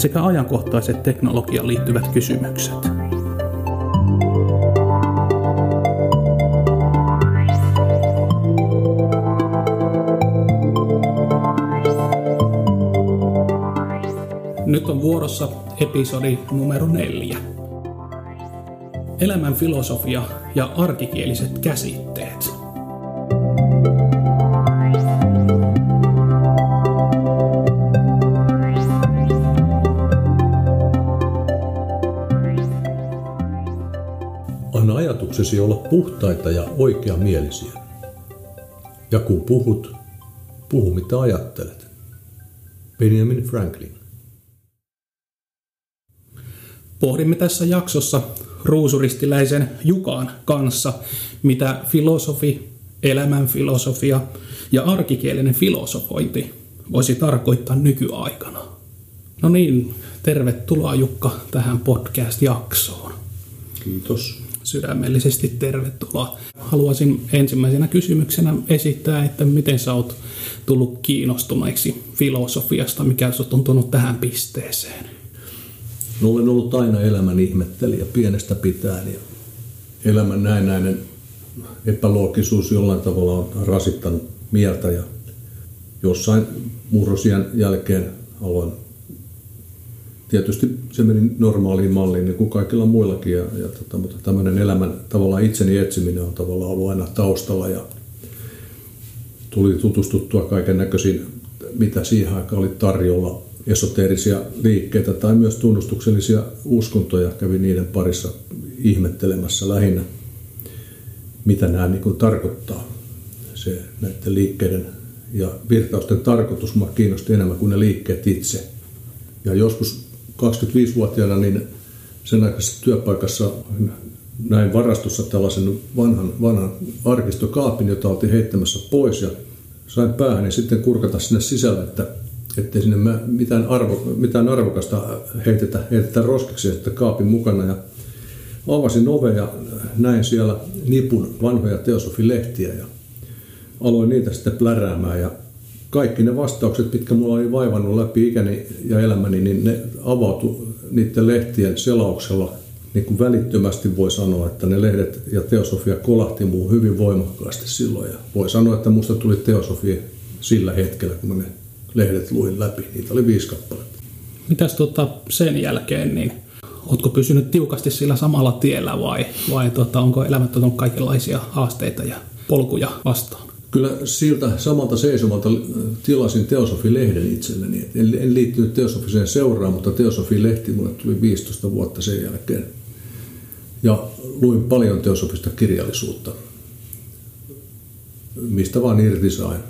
sekä ajankohtaiset teknologiaan liittyvät kysymykset. Nyt on vuorossa episodi numero neljä. Elämän filosofia ja arkikieliset käsitteet. Ajatuksesi olla puhtaita ja oikeamielisiä. Ja kun puhut, puhu mitä ajattelet. Benjamin Franklin. Pohdimme tässä jaksossa ruusuristiläisen Jukan kanssa, mitä filosofi, elämänfilosofia ja arkikielinen filosofointi voisi tarkoittaa nykyaikana. No niin, tervetuloa Jukka tähän podcast-jaksoon. Kiitos. Sydämellisesti tervetuloa. Haluaisin ensimmäisenä kysymyksenä esittää, että miten sä oot tullut kiinnostuneeksi filosofiasta, mikä sä on tuntunut tähän pisteeseen? No, olen ollut aina elämän ihmettelijä pienestä pitäen ja elämän näennäinen epäloogisuus jollain tavalla on rasittanut mieltä ja jossain murrosian jälkeen aloin tietysti se meni normaaliin malliin niin kuin kaikilla muillakin, ja, ja tota, mutta tämmöinen elämän tavallaan itseni etsiminen on tavallaan ollut aina taustalla ja tuli tutustuttua kaiken näköisiin, mitä siihen aikaan oli tarjolla, esoteerisia liikkeitä tai myös tunnustuksellisia uskontoja, kävi niiden parissa ihmettelemässä lähinnä, mitä nämä niin kuin tarkoittaa, se näiden liikkeiden ja virtausten tarkoitus mua kiinnosti enemmän kuin ne liikkeet itse. Ja joskus 25-vuotiaana niin sen aikaisessa työpaikassa näin varastossa tällaisen vanhan, vanhan arkistokaapin, jota oltiin heittämässä pois ja sain päähän ja sitten kurkata sinne sisälle, että ettei sinne mitään, arvo, mitään arvokasta heitetä, heitetä roskiksi että kaapin mukana. Ja avasin ove ja näin siellä nipun vanhoja teosofilehtiä ja aloin niitä sitten pläräämään ja kaikki ne vastaukset, mitkä mulla oli vaivannut läpi ikäni ja elämäni, niin ne avautui niiden lehtien selauksella niin kuin välittömästi voi sanoa, että ne lehdet ja teosofia kolahti muu hyvin voimakkaasti silloin. Ja voi sanoa, että musta tuli teosofia sillä hetkellä, kun mä ne lehdet luin läpi. Niitä oli viisi kappaletta. Mitäs tota sen jälkeen, niin Oletko pysynyt tiukasti sillä samalla tiellä vai, vai tota, onko elämä kaikenlaisia haasteita ja polkuja vastaan? Kyllä siltä samalta seisomalta tilasin Teosofi-lehden itselleni. En, en liittynyt Teosofiseen seuraan, mutta Teosofi-lehti mulle tuli 15 vuotta sen jälkeen. Ja luin paljon teosofista kirjallisuutta, mistä vaan irti sain.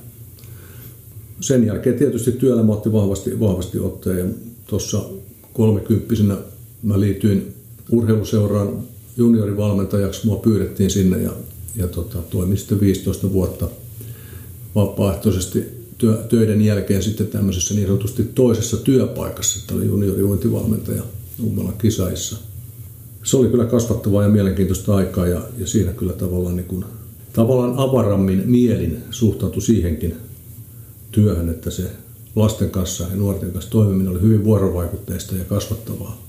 Sen jälkeen tietysti työelämä otti vahvasti, vahvasti otteen tuossa kolmekymppisenä mä liityin urheiluseuraan juniorivalmentajaksi. Mua pyydettiin sinne ja, ja tota, toimin sitten 15 vuotta – vapaaehtoisesti työ, töiden jälkeen sitten tämmöisessä niin sanotusti toisessa työpaikassa, että oli juniori-uintivalmentaja Nummelan kisaissa. Se oli kyllä kasvattavaa ja mielenkiintoista aikaa ja, ja siinä kyllä tavallaan, niin kuin, tavallaan avarammin mielin suhtautui siihenkin työhön, että se lasten kanssa ja nuorten kanssa toimiminen oli hyvin vuorovaikutteista ja kasvattavaa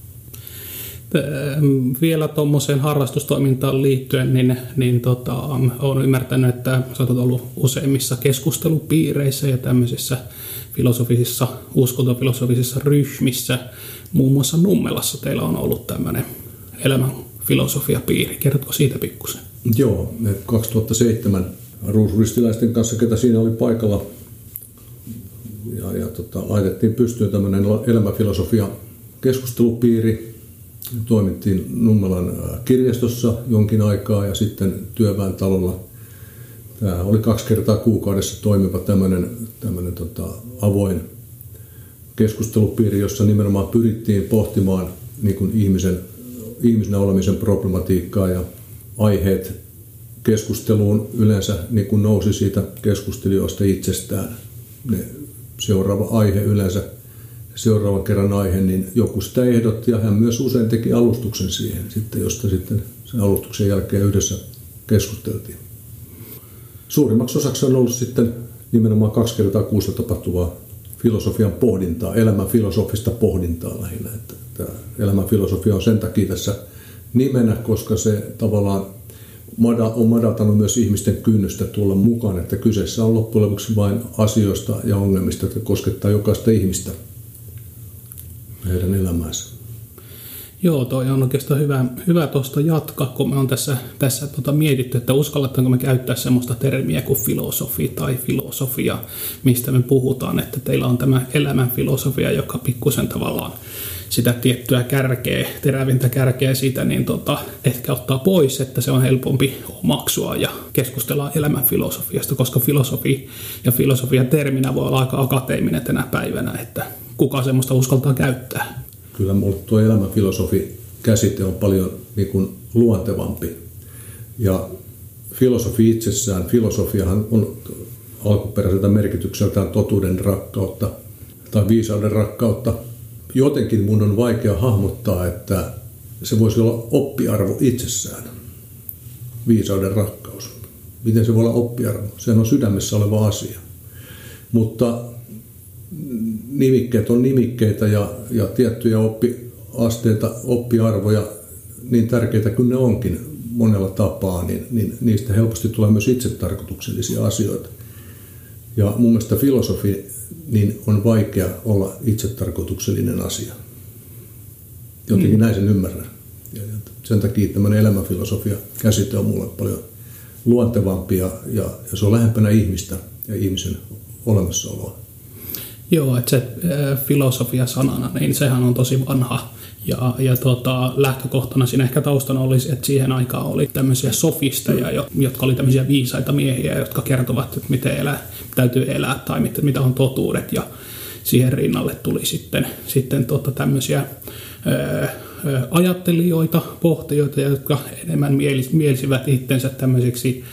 vielä tuommoiseen harrastustoimintaan liittyen, niin, niin tota, olen ymmärtänyt, että sä olet ollut useimmissa keskustelupiireissä ja tämmöisissä filosofisissa, uskontofilosofisissa ryhmissä. Muun muassa Nummelassa teillä on ollut tämmöinen elämän filosofiapiiri. Kerrotko siitä pikkusen? Joo, me 2007 ruusuristiläisten kanssa, ketä siinä oli paikalla, ja, ja tota, laitettiin pystyyn tämmöinen elämäfilosofia keskustelupiiri, toimittiin Nummelan kirjastossa jonkin aikaa ja sitten työväen talolla. Tämä oli kaksi kertaa kuukaudessa toimiva tämmöinen, tämmöinen tota, avoin keskustelupiiri, jossa nimenomaan pyrittiin pohtimaan niin kuin ihmisen, ihmisenä olemisen problematiikkaa ja aiheet keskusteluun yleensä niin kuin nousi siitä keskustelijoista itsestään. Ne seuraava aihe yleensä, seuraavan kerran aihe, niin joku sitä ehdotti ja hän myös usein teki alustuksen siihen, sitten, josta sitten sen alustuksen jälkeen yhdessä keskusteltiin. Suurimmaksi osaksi on ollut sitten nimenomaan kaksi kertaa kuussa tapahtuvaa filosofian pohdintaa, elämän filosofista pohdintaa lähinnä. Että tämä elämän filosofia on sen takia tässä nimenä, koska se tavallaan on madaltanut myös ihmisten kynnystä tulla mukaan, että kyseessä on loppujen lopuksi vain asioista ja ongelmista, jotka koskettaa jokaista ihmistä heidän elämäänsä. Joo, toi on oikeastaan hyvä, hyvä tuosta jatkaa, kun me on tässä, tässä tota mietitty, että uskallattaanko me käyttää sellaista termiä kuin filosofi tai filosofia, mistä me puhutaan, että teillä on tämä elämän filosofia, joka pikkusen tavallaan sitä tiettyä kärkeä, terävintä kärkeä siitä, niin tota, ehkä ottaa pois, että se on helpompi omaksua ja keskustella elämän filosofiasta, koska filosofi ja filosofia terminä voi olla aika akateeminen tänä päivänä, että kuka semmoista uskaltaa käyttää. Kyllä mulle tuo elämänfilosofi käsite on paljon niin kuin luontevampi. Ja filosofi itsessään, filosofiahan on alkuperäiseltä merkitykseltään totuuden rakkautta tai viisauden rakkautta, jotenkin mun on vaikea hahmottaa, että se voisi olla oppiarvo itsessään, viisauden rakkaus. Miten se voi olla oppiarvo? Sehän on sydämessä oleva asia. Mutta nimikkeet on nimikkeitä ja, ja tiettyjä oppiasteita, oppiarvoja, niin tärkeitä kuin ne onkin monella tapaa, niin, niin niistä helposti tulee myös itsetarkoituksellisia asioita. Ja mun mielestä filosofi niin on vaikea olla itsetarkoituksellinen asia. Jotenkin mm. näin sen ymmärrän. Ja sen takia tämmöinen elämänfilosofia käsite on mulle paljon luontevampi ja, ja, ja se on lähempänä ihmistä ja ihmisen olemassaoloa. Joo, että se äh, filosofia sanana, niin sehän on tosi vanha ja, ja tota, lähtökohtana siinä ehkä taustana olisi, että siihen aikaan oli tämmöisiä sofisteja, jotka oli tämmöisiä viisaita miehiä, jotka kertovat, että miten elää, täytyy elää tai mit, mitä on totuudet. Ja siihen rinnalle tuli sitten, sitten tota tämmöisiä ää, ajattelijoita, pohtijoita, jotka enemmän mielisivät itsensä tämmöisiksi,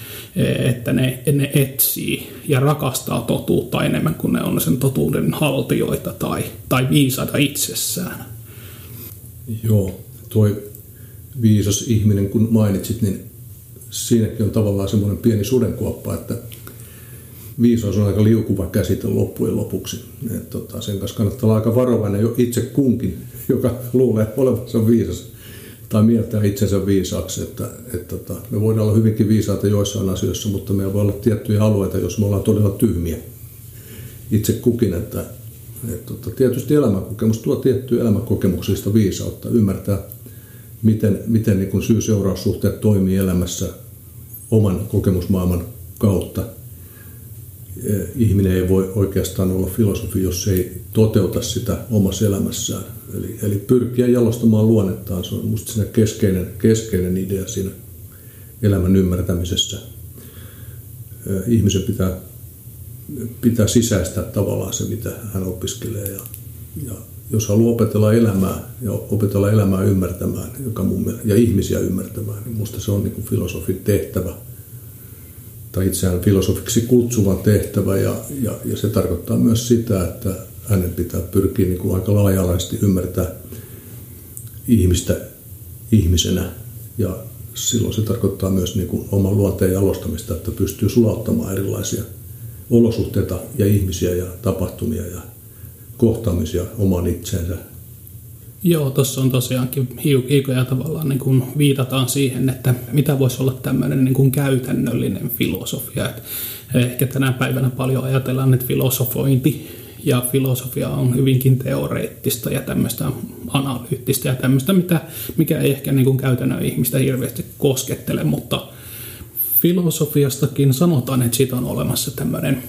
että ne, ne etsii ja rakastaa totuutta enemmän kuin ne on sen totuuden haltijoita tai, tai viisaita itsessään. Joo, tuo viisas ihminen, kun mainitsit, niin siinäkin on tavallaan semmoinen pieni sudenkuoppa, että viisaus on aika liukuva käsite loppujen lopuksi. Et tota, sen kanssa kannattaa olla aika varovainen jo itse kunkin, joka luulee olevansa viisas tai mieltää itsensä viisaaksi. Että, et tota, me voidaan olla hyvinkin viisaita joissain asioissa, mutta meillä voi olla tiettyjä alueita, jos me ollaan todella tyhmiä itse kukin. Että et, tota, tietysti elämänkokemus tuo tiettyä elämänkokemuksista viisautta, ymmärtää, miten, miten niin syy-seuraussuhteet toimii elämässä oman kokemusmaailman kautta. E, ihminen ei voi oikeastaan olla filosofi, jos ei toteuta sitä omassa elämässään. Eli, eli pyrkiä jalostamaan luonnettaan, se on minusta siinä keskeinen, keskeinen idea siinä elämän ymmärtämisessä. E, ihmisen pitää pitää sisäistää tavallaan se, mitä hän opiskelee. Ja, ja jos haluaa opetella elämää ja opetella elämää ymmärtämään joka mun, ja ihmisiä ymmärtämään, niin minusta se on niin kuin filosofin tehtävä. Tai itseään filosofiksi kutsuvan tehtävä. Ja, ja, ja se tarkoittaa myös sitä, että hänen pitää pyrkiä niin kuin aika laaja-alaisesti ymmärtää ihmistä ihmisenä. Ja silloin se tarkoittaa myös niin kuin oman luonteen jalostamista, että pystyy sulauttamaan erilaisia olosuhteita ja ihmisiä ja tapahtumia ja kohtaamisia oman itsensä. Joo, tuossa on tosiaankin hiukoja tavallaan niin kuin viitataan siihen, että mitä voisi olla tämmöinen niin kuin käytännöllinen filosofia. Et ehkä tänä päivänä paljon ajatellaan, että filosofointi ja filosofia on hyvinkin teoreettista ja tämmöistä analyyttistä ja tämmöistä, mitä, mikä ei ehkä niin kuin käytännön ihmistä hirveästi koskettele, mutta filosofiastakin sanotaan, että siitä on olemassa tämmöinen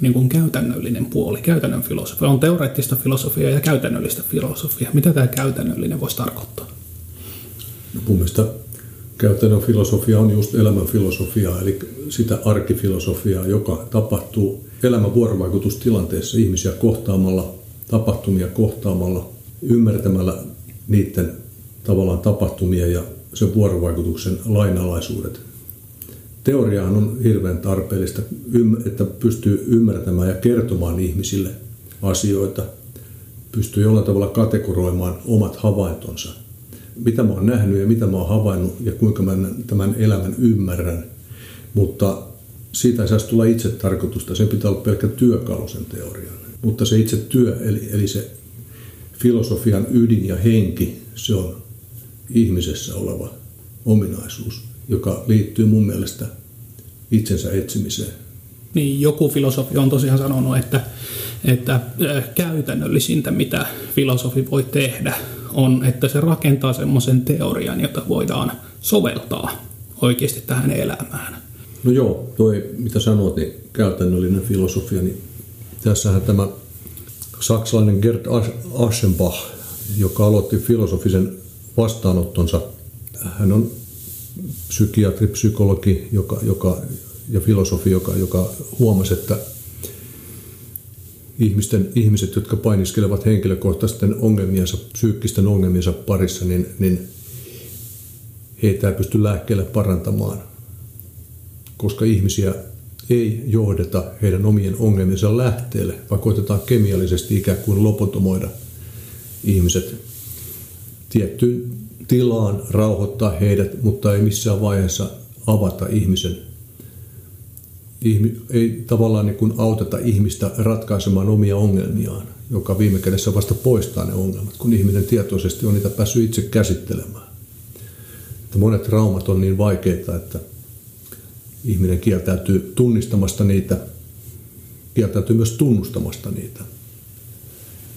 niin kuin käytännöllinen puoli, käytännön filosofia. On teoreettista filosofiaa ja käytännöllistä filosofiaa. Mitä tämä käytännöllinen voisi tarkoittaa? No mun mielestä käytännön filosofia on just elämän filosofiaa, eli sitä arkifilosofiaa, joka tapahtuu elämän vuorovaikutustilanteessa ihmisiä kohtaamalla tapahtumia kohtaamalla, ymmärtämällä niiden tavallaan tapahtumia ja sen vuorovaikutuksen lainalaisuudet. Teoriahan on hirveän tarpeellista, että pystyy ymmärtämään ja kertomaan ihmisille asioita, pystyy jollain tavalla kategoroimaan omat havaintonsa. Mitä mä oon nähnyt ja mitä mä oon havainnut ja kuinka mä tämän elämän ymmärrän. Mutta siitä ei saisi tulla itse tarkoitusta, sen pitää olla pelkkä työkalu sen teorian. Mutta se itse työ, eli, eli se filosofian ydin ja henki, se on ihmisessä oleva ominaisuus, joka liittyy mun mielestä itsensä etsimiseen. Niin, joku filosofi on tosiaan sanonut, että, että käytännöllisintä, mitä filosofi voi tehdä, on, että se rakentaa semmoisen teorian, jota voidaan soveltaa oikeasti tähän elämään. No joo, toi mitä sanoit, niin käytännöllinen filosofia, niin tässähän tämä saksalainen Gerd Aschenbach, joka aloitti filosofisen vastaanottonsa. Hän on psykiatri, psykologi joka, joka, ja filosofi, joka, joka huomasi, että ihmisten, ihmiset, jotka painiskelevat henkilökohtaisten ongelmiensa, psyykkisten ongelmiensa parissa, niin, niin heitä ei pysty lääkkeellä parantamaan, koska ihmisiä ei johdeta heidän omien ongelmiensa lähteelle, vaan koitetaan kemiallisesti ikään kuin lopotomoida ihmiset tiettyyn tilaan, rauhoittaa heidät, mutta ei missään vaiheessa avata ihmisen ei tavallaan niin kuin auteta ihmistä ratkaisemaan omia ongelmiaan, joka viime kädessä vasta poistaa ne ongelmat, kun ihminen tietoisesti on niitä päässyt itse käsittelemään. Että monet traumat on niin vaikeita, että ihminen kieltäytyy tunnistamasta niitä, kieltäytyy myös tunnustamasta niitä.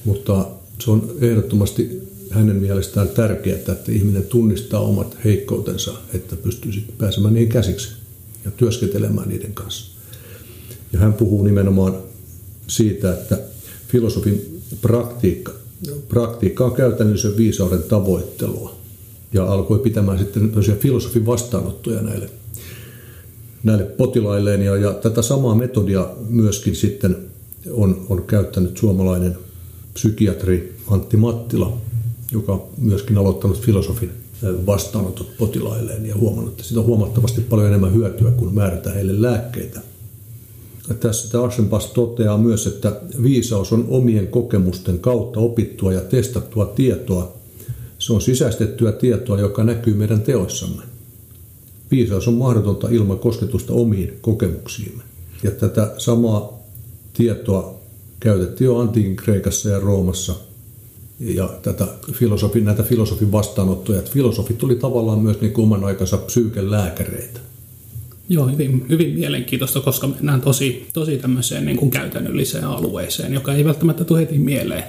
Mutta se on ehdottomasti hänen mielestään tärkeää, että ihminen tunnistaa omat heikkoutensa, että pystyy pääsemään niihin käsiksi ja työskentelemään niiden kanssa. Ja hän puhuu nimenomaan siitä, että filosofin praktiikka, praktiikka on käytännössä viisauden tavoittelua. Ja alkoi pitämään sitten filosofin vastaanottoja näille, näille potilailleen. Ja, ja tätä samaa metodia myöskin sitten on, on käyttänyt suomalainen psykiatri Antti Mattila, joka on myöskin aloittanut filosofin vastaanotot potilailleen ja huomannut, että siitä on huomattavasti paljon enemmän hyötyä, kun määrätään heille lääkkeitä. Ja tässä Aschenbach toteaa myös, että viisaus on omien kokemusten kautta opittua ja testattua tietoa. Se on sisäistettyä tietoa, joka näkyy meidän teoissamme. Viisaus on mahdotonta ilman kosketusta omiin kokemuksiimme. Ja tätä samaa tietoa käytettiin jo antiikin Kreikassa ja Roomassa – ja tätä filosofin, näitä filosofin vastaanottoja. Että filosofit tuli tavallaan myös niin kuin oman aikansa psyykelääkäreitä. Joo, hyvin, hyvin mielenkiintoista, koska mennään tosi, tosi tämmöiseen niin kuin käytännölliseen alueeseen, joka ei välttämättä tule heti mieleen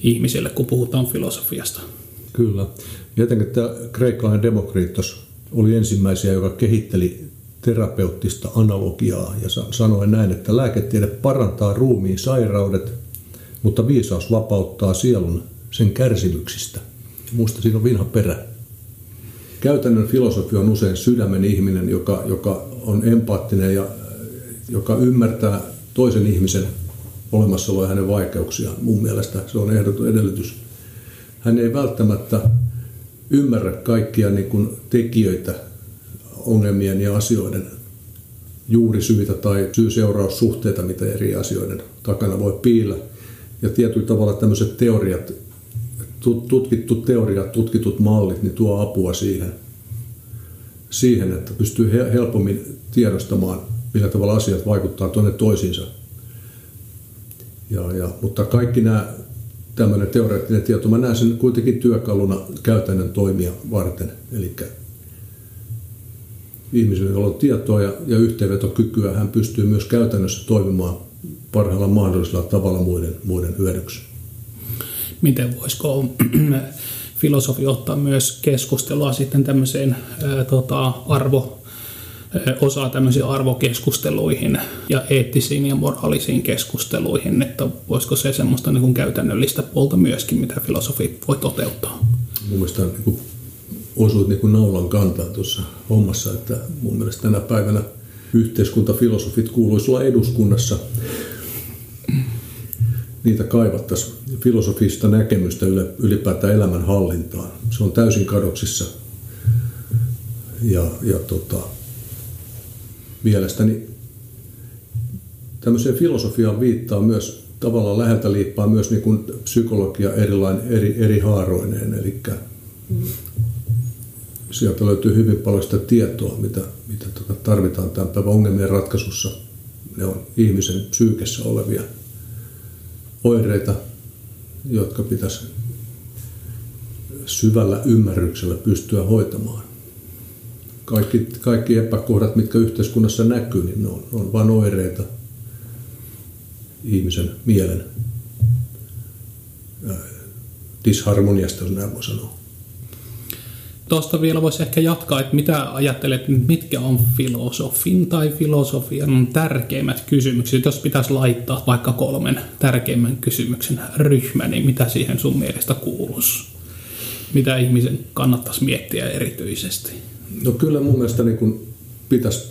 ihmisille, kun puhutaan filosofiasta. Kyllä. Jotenkin tämä kreikkalainen Demokriitos oli ensimmäisiä, joka kehitteli terapeuttista analogiaa ja sanoi näin, että lääketiede parantaa ruumiin sairaudet, mutta viisaus vapauttaa sielun sen kärsimyksistä. Muista siinä on vinha perä. Käytännön filosofi on usein sydämen ihminen, joka, joka on empaattinen ja joka ymmärtää toisen ihmisen olemassaoloa ja hänen vaikeuksiaan. Mun mielestä se on ehdoton edellytys. Hän ei välttämättä ymmärrä kaikkia niin kuin tekijöitä ongelmien ja asioiden juurisyitä tai syy-seuraussuhteita, mitä eri asioiden takana voi piillä. Ja tietyllä tavalla tämmöiset teoriat, tutkittu teoriat, tutkitut mallit, niin tuo apua siihen, siihen että pystyy helpommin tiedostamaan, millä tavalla asiat vaikuttaa tuonne toisiinsa. Ja, ja, mutta kaikki nämä tämmöinen teoreettinen tieto, mä näen sen kuitenkin työkaluna käytännön toimia varten. Eli ihmisellä, jolla on tietoa ja, ja yhteenvetokykyä, hän pystyy myös käytännössä toimimaan parhaalla mahdollisella tavalla muiden, muiden hyödyksi. Miten voisiko filosofi ottaa myös keskustelua sitten tämmöiseen ää, tota, arvo, osaa tämmöisiin arvokeskusteluihin ja eettisiin ja moraalisiin keskusteluihin, että voisiko se semmoista niin kuin käytännöllistä puolta myöskin, mitä filosofi voi toteuttaa? Mun mielestä niin kuin osuit niin kuin naulan kantaa tuossa hommassa, että mun mielestä tänä päivänä yhteiskuntafilosofit kuuluisi olla eduskunnassa niitä kaivattaisiin filosofista näkemystä ylipäätään elämänhallintaan. Se on täysin kadoksissa. Ja, ja tota, mielestäni tämmöiseen filosofiaan viittaa myös tavallaan läheltä liippaa myös niin kuin psykologia erilain, eri, eri haaroineen. Eli sieltä löytyy hyvin paljon sitä tietoa, mitä, mitä tota tarvitaan tämän päivän ongelmien ratkaisussa. Ne on ihmisen psyykessä olevia oireita, jotka pitäisi syvällä ymmärryksellä pystyä hoitamaan. Kaikki, kaikki epäkohdat, mitkä yhteiskunnassa näkyy, niin ne on, on vain oireita ihmisen mielen disharmoniasta, jos näin voi sanoa. Tuosta vielä voisi ehkä jatkaa, että mitä ajattelet, mitkä on filosofin tai filosofian tärkeimmät kysymykset, jos pitäisi laittaa vaikka kolmen tärkeimmän kysymyksen ryhmä, niin mitä siihen sun mielestä kuuluisi? Mitä ihmisen kannattaisi miettiä erityisesti? No kyllä mun mielestä niin kun pitäisi,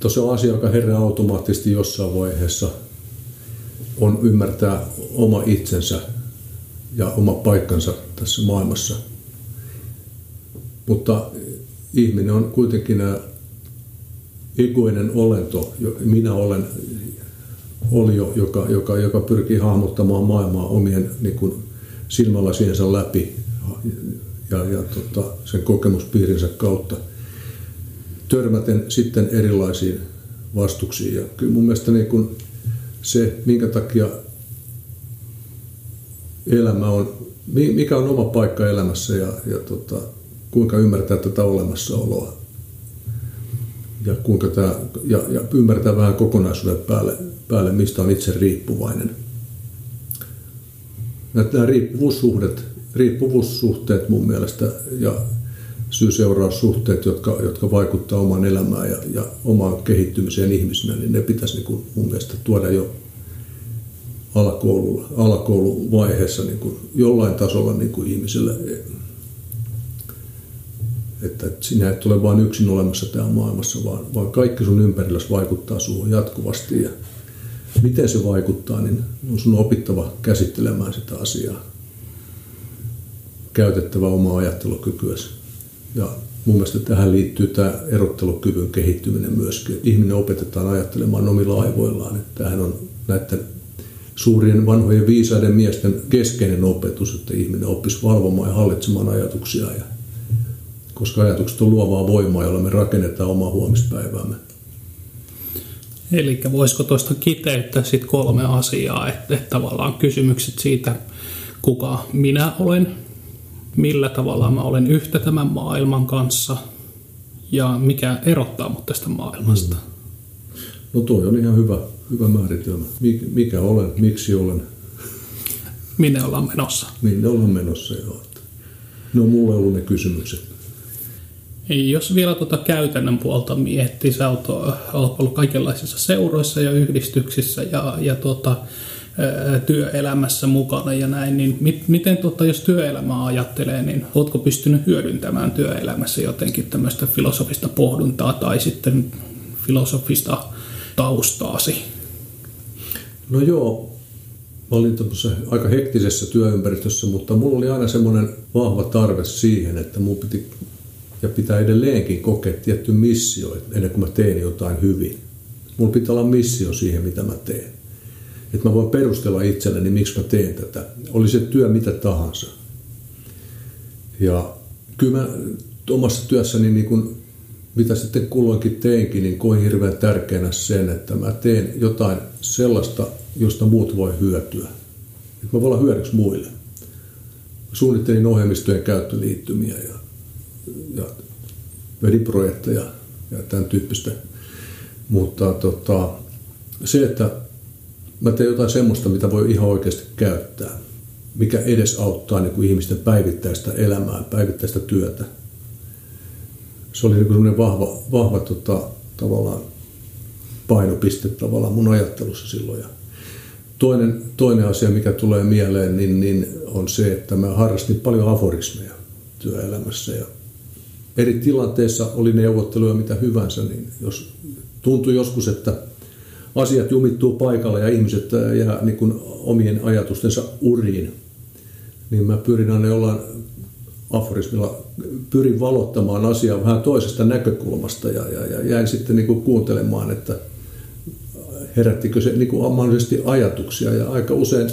tuossa on asia, joka herää automaattisesti jossain vaiheessa, on ymmärtää oma itsensä ja oma paikkansa tässä maailmassa – mutta ihminen on kuitenkin egoinen olento, minä olen olio, joka, joka, joka pyrkii hahmottamaan maailmaa omien niin kuin, silmälasiensa läpi ja, ja tota, sen kokemuspiirinsä kautta törmäten sitten erilaisiin vastuksiin. Ja kyllä mun mielestä niin kun se, minkä takia elämä on, mikä on oma paikka elämässä ja, ja tota, kuinka ymmärtää tätä olemassaoloa ja, kuinka tämä, ja, ja ymmärtää vähän kokonaisuuden päälle, päälle, mistä on itse riippuvainen. Nämä riippuvuussuhteet, riippuvuussuhteet mun mielestä ja syy-seuraussuhteet, jotka, jotka vaikuttavat omaan elämään ja, ja omaan kehittymiseen ihmisenä, niin ne pitäisi niin kuin mun mielestä tuoda jo alakoulu, alakouluvaiheessa niin kuin jollain tasolla niin kuin ihmisille että sinä et ole vain yksin olemassa täällä maailmassa, vaan, vaan kaikki sun ympärillä vaikuttaa suun jatkuvasti. Ja miten se vaikuttaa, niin on sun opittava käsittelemään sitä asiaa. Käytettävä omaa ajattelukykyäsi. Ja mun mielestä tähän liittyy tämä erottelukyvyn kehittyminen myöskin. Ihminen opetetaan ajattelemaan omilla aivoillaan. Että tämähän on näiden suurien vanhojen viisaiden miesten keskeinen opetus, että ihminen oppisi valvomaan ja hallitsemaan ajatuksia ja koska ajatukset on luovaa voimaa, jolla me rakennetaan omaa huomispäiväämme. Eli voisiko tuosta kiteyttää sitten kolme asiaa, että, että tavallaan kysymykset siitä, kuka minä olen, millä tavalla mä olen yhtä tämän maailman kanssa ja mikä erottaa mut tästä maailmasta. Mm. No toi on ihan hyvä, hyvä määritelmä. Mikä olen, miksi olen. Minne ollaan menossa. Minne ollaan menossa, joo. Ne on mulle ollut ne kysymykset. Jos vielä tuota käytännön puolta miettii, sä oot, ollut kaikenlaisissa seuroissa ja yhdistyksissä ja, ja tuota, työelämässä mukana ja näin, niin mit, miten tuota, jos työelämää ajattelee, niin ootko pystynyt hyödyntämään työelämässä jotenkin tämmöistä filosofista pohduntaa tai sitten filosofista taustaasi? No joo, Mä olin aika hektisessä työympäristössä, mutta mulla oli aina semmoinen vahva tarve siihen, että mun piti ja pitää edelleenkin kokea tietty missio ennen kuin mä teen jotain hyvin. Mulla pitää olla missio siihen, mitä mä teen. Että mä voin perustella itselleni, miksi mä teen tätä. Oli se työ mitä tahansa. Ja kyllä mä omassa työssäni, niin kun, mitä sitten kulloinkin teenkin, niin koin hirveän tärkeänä sen, että mä teen jotain sellaista, josta muut voi hyötyä. Että mä voin olla hyödyksi muille. Suunnittelin ohjelmistojen käyttöliittymiä ja ja veliprojekteja ja tämän tyyppistä. Mutta tota, se, että mä teen jotain semmoista, mitä voi ihan oikeasti käyttää, mikä edes auttaa niin kuin ihmisten päivittäistä elämää, päivittäistä työtä. Se oli niin kuin vahva, vahva tota, tavallaan painopiste tavallaan mun ajattelussa silloin. Ja toinen, toinen asia, mikä tulee mieleen, niin, niin on se, että mä harrastin paljon aforismeja työelämässä ja eri tilanteissa oli neuvotteluja mitä hyvänsä, niin jos tuntui joskus, että asiat jumittuu paikalle ja ihmiset jää niin kuin omien ajatustensa uriin, niin mä pyrin aina jollain aforismilla, pyrin valottamaan asiaa vähän toisesta näkökulmasta ja, ja, ja jäin sitten niin kuin kuuntelemaan, että herättikö se niin kuin mahdollisesti ajatuksia. Ja aika usein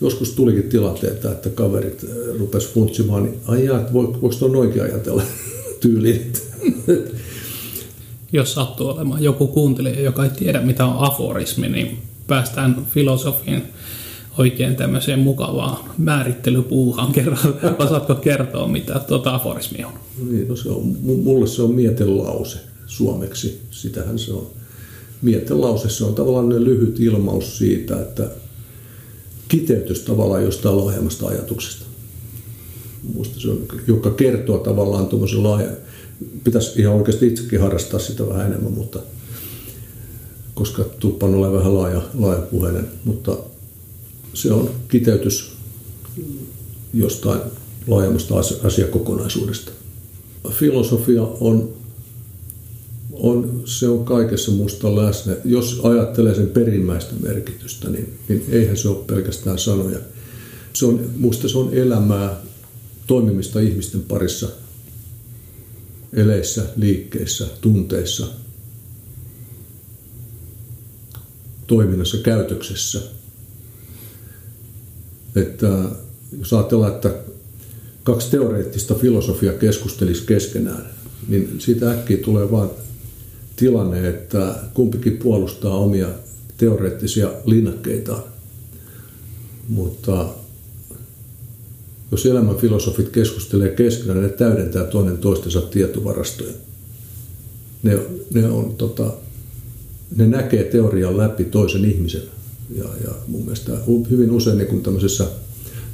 joskus tulikin tilanteita, että kaverit rupes funtsimaan, niin ajaa, voiko tuon noinkin ajatella tyyliin. Jos sattuu olemaan joku kuuntelija, joka ei tiedä mitä on aforismi, niin päästään filosofiin oikein tämmöiseen mukavaan määrittelypuuhaan. Kerran, osaatko kertoa, mitä tuota aforismi on? Niin, no se on? Mulle se on mietelause suomeksi. Sitähän se on. Mietelause, se on tavallaan lyhyt ilmaus siitä, että kiteytys tavallaan jostain laajemmasta ajatuksesta. Muista se on, joka kertoo tavallaan tuommoisen laajan, pitäisi ihan oikeasti itsekin harrastaa sitä vähän enemmän, mutta koska tuppan ole vähän laaja, laaja puheinen, mutta se on kiteytys jostain laajemmasta asiakokonaisuudesta. Filosofia on, on, se on kaikessa musta läsnä. Jos ajattelee sen perimmäistä merkitystä, niin, niin eihän se ole pelkästään sanoja. Se on, musta se on elämää, toimimista ihmisten parissa, eleissä, liikkeissä, tunteissa, toiminnassa, käytöksessä – että jos ajatellaan, että kaksi teoreettista filosofia keskustelisi keskenään, niin siitä äkkiä tulee vain tilanne, että kumpikin puolustaa omia teoreettisia linnakkeitaan. Mutta jos elämän filosofit keskustelee keskenään, ne täydentää toinen toistensa tietovarastoja. Ne, ne, on, tota, ne näkee teorian läpi toisen ihmisen ja, ja mun mielestä hyvin usein niin kun tämmöisessä,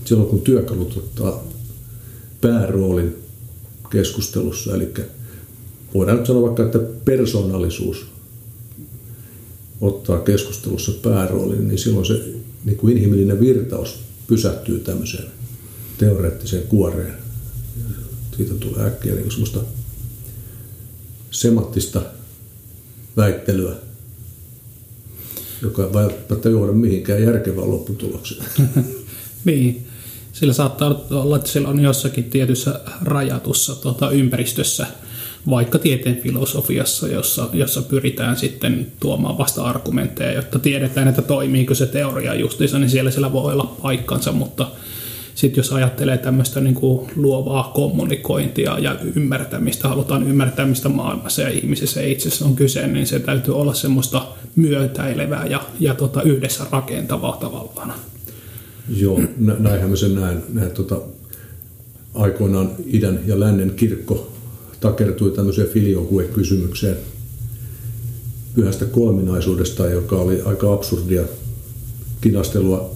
silloin kun työkalut ottaa pääroolin keskustelussa, eli voidaan nyt sanoa vaikka, että persoonallisuus ottaa keskustelussa pääroolin, niin silloin se niin kuin inhimillinen virtaus pysähtyy tämmöiseen teoreettiseen kuoreen. Siitä tulee äkkiä niin semmoista semanttista väittelyä joka ei välttämättä johda mihinkään järkevään lopputulokseen. niin, sillä saattaa olla, että siellä on jossakin tietyssä rajatussa tuota, ympäristössä, vaikka tieteen filosofiassa, jossa, jossa pyritään sitten tuomaan vasta argumentteja, jotta tiedetään, että toimiiko se teoria justiinsa, niin siellä siellä voi olla paikkansa, mutta sitten jos ajattelee tämmöistä niin kuin luovaa kommunikointia ja ymmärtämistä, halutaan ymmärtää, mistä maailmassa ja ihmisessä itsessä on kyse, niin se täytyy olla semmoista myötäilevää ja, ja tota, yhdessä rakentavaa tavallaan. Joo, näinhän mä sen näen. näen tota, aikoinaan idän ja lännen kirkko takertui tämmöiseen filiohue-kysymykseen pyhästä kolminaisuudesta, joka oli aika absurdia kinastelua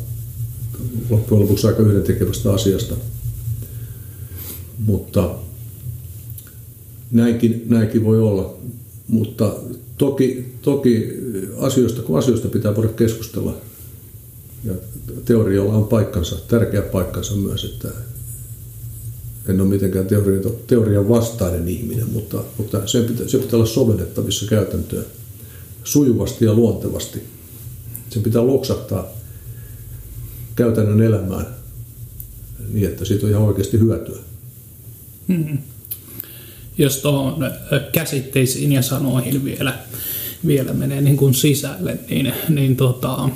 loppujen lopuksi aika yhdentekevästä asiasta. Mutta näinkin, näinkin voi olla. Mutta toki, toki asioista, kun asioista pitää voida keskustella. Ja teorialla on paikkansa, tärkeä paikkansa myös, että en ole mitenkään teorian, vastainen ihminen, mutta, mutta se, pitää, se pitää olla sovellettavissa käytäntöön sujuvasti ja luontevasti. Se pitää loksahtaa käytännön elämään niin, että siitä on ihan oikeasti hyötyä. Hmm. Jos tuohon äh, käsitteisiin ja sanoihin vielä, vielä menee niin kuin sisälle, niin, niin tota,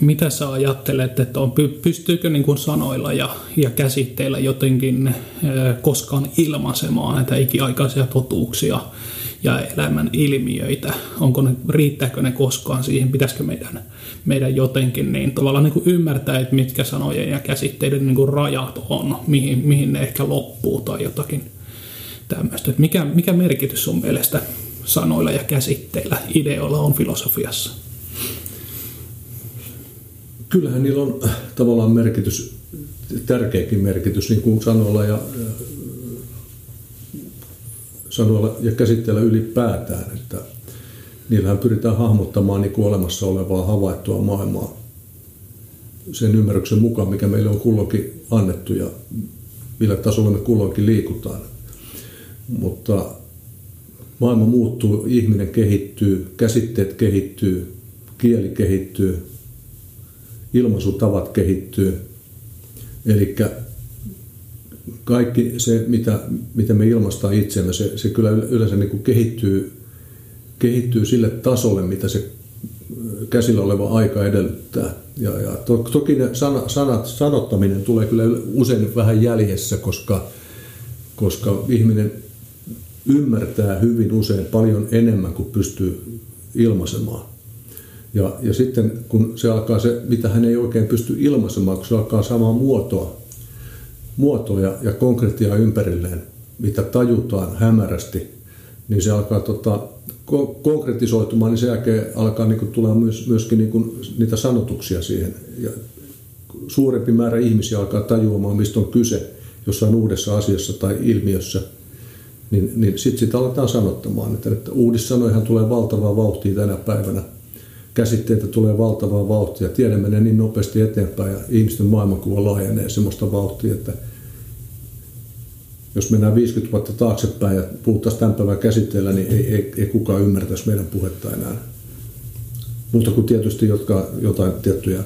mitä sä ajattelet, että on, pystyykö niin kuin sanoilla ja, ja käsitteillä jotenkin äh, koskaan ilmaisemaan näitä ikiaikaisia totuuksia ja elämän ilmiöitä? Onko ne, riittääkö ne koskaan siihen? Pitäisikö meidän, meidän jotenkin niin tavallaan niin kuin ymmärtää, että mitkä sanojen ja käsitteiden niin kuin rajat on, mihin, mihin ne ehkä loppuu tai jotakin tämmöistä. Että mikä, mikä merkitys sun mielestä sanoilla ja käsitteillä, ideoilla on filosofiassa? Kyllähän niillä on tavallaan merkitys, tärkeäkin merkitys, niin kuin sanoilla ja sanoilla ja käsitteellä ylipäätään, että niillähän pyritään hahmottamaan niin kuin olemassa olevaa havaittua maailmaa sen ymmärryksen mukaan, mikä meille on kulloinkin annettu ja millä tasolla me kulloinkin liikutaan. Mutta maailma muuttuu, ihminen kehittyy, käsitteet kehittyy, kieli kehittyy, ilmaisutavat kehittyy. Eli kaikki se, mitä, mitä me ilmaistaan itseämme, se, se kyllä yleensä niin kuin kehittyy, kehittyy sille tasolle, mitä se käsillä oleva aika edellyttää. Ja, ja to, toki ne sana, sanat, sanottaminen tulee kyllä usein vähän jäljessä, koska, koska ihminen ymmärtää hyvin usein paljon enemmän kuin pystyy ilmaisemaan. Ja, ja sitten kun se alkaa se, mitä hän ei oikein pysty ilmaisemaan, kun se alkaa saamaan muotoa, muotoa ja, konkreettia ympärilleen, mitä tajutaan hämärästi, niin se alkaa tota, konkretisoitumaan, niin sen jälkeen alkaa niin tulla myös, myöskin niin niitä sanotuksia siihen. Ja suurempi määrä ihmisiä alkaa tajuamaan, mistä on kyse jossain uudessa asiassa tai ilmiössä, niin, niin sitten sitä aletaan sanottamaan. Että, että uudissanoihan tulee valtavaa vauhtia tänä päivänä. Käsitteitä tulee valtavaa vauhtia. Tiede menee niin nopeasti eteenpäin ja ihmisten maailmankuva laajenee semmoista vauhtia, että jos mennään 50 vuotta taaksepäin ja puhuttaisiin tämän päivän käsitteellä, niin ei, ei, ei kukaan ymmärtäisi meidän puhetta enää. Mutta kuin tietysti jotka, jotain tiettyjä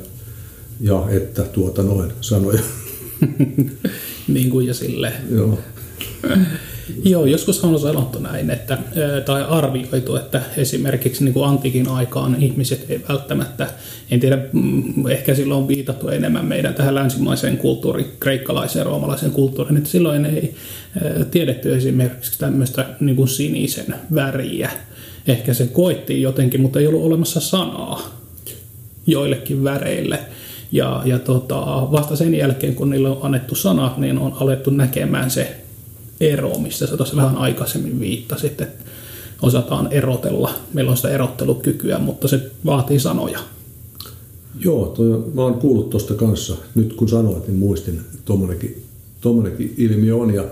ja että tuota noin sanoja. niin kuin ja sille. Joo. Joo, joskus on sanottu näin, että, tai arvioitu, että esimerkiksi niin kuin antiikin aikaan ihmiset ei välttämättä, en tiedä, mm, ehkä silloin on viitattu enemmän meidän tähän länsimaiseen kulttuuriin, kreikkalaiseen ja roomalaiseen kulttuuriin, että silloin ei tiedetty esimerkiksi tämmöistä niin kuin sinisen väriä. Ehkä se koettiin jotenkin, mutta ei ollut olemassa sanaa joillekin väreille. Ja, ja tota, vasta sen jälkeen, kun niille on annettu sana, niin on alettu näkemään se ero, mistä sä tuossa vähän aikaisemmin viittasit, että osataan erotella. Meillä on sitä erottelukykyä, mutta se vaatii sanoja. Joo, toi, mä oon kuullut tuosta kanssa. Nyt kun sanoit, niin muistin, että tuommoinenkin, ilmiö on. Ja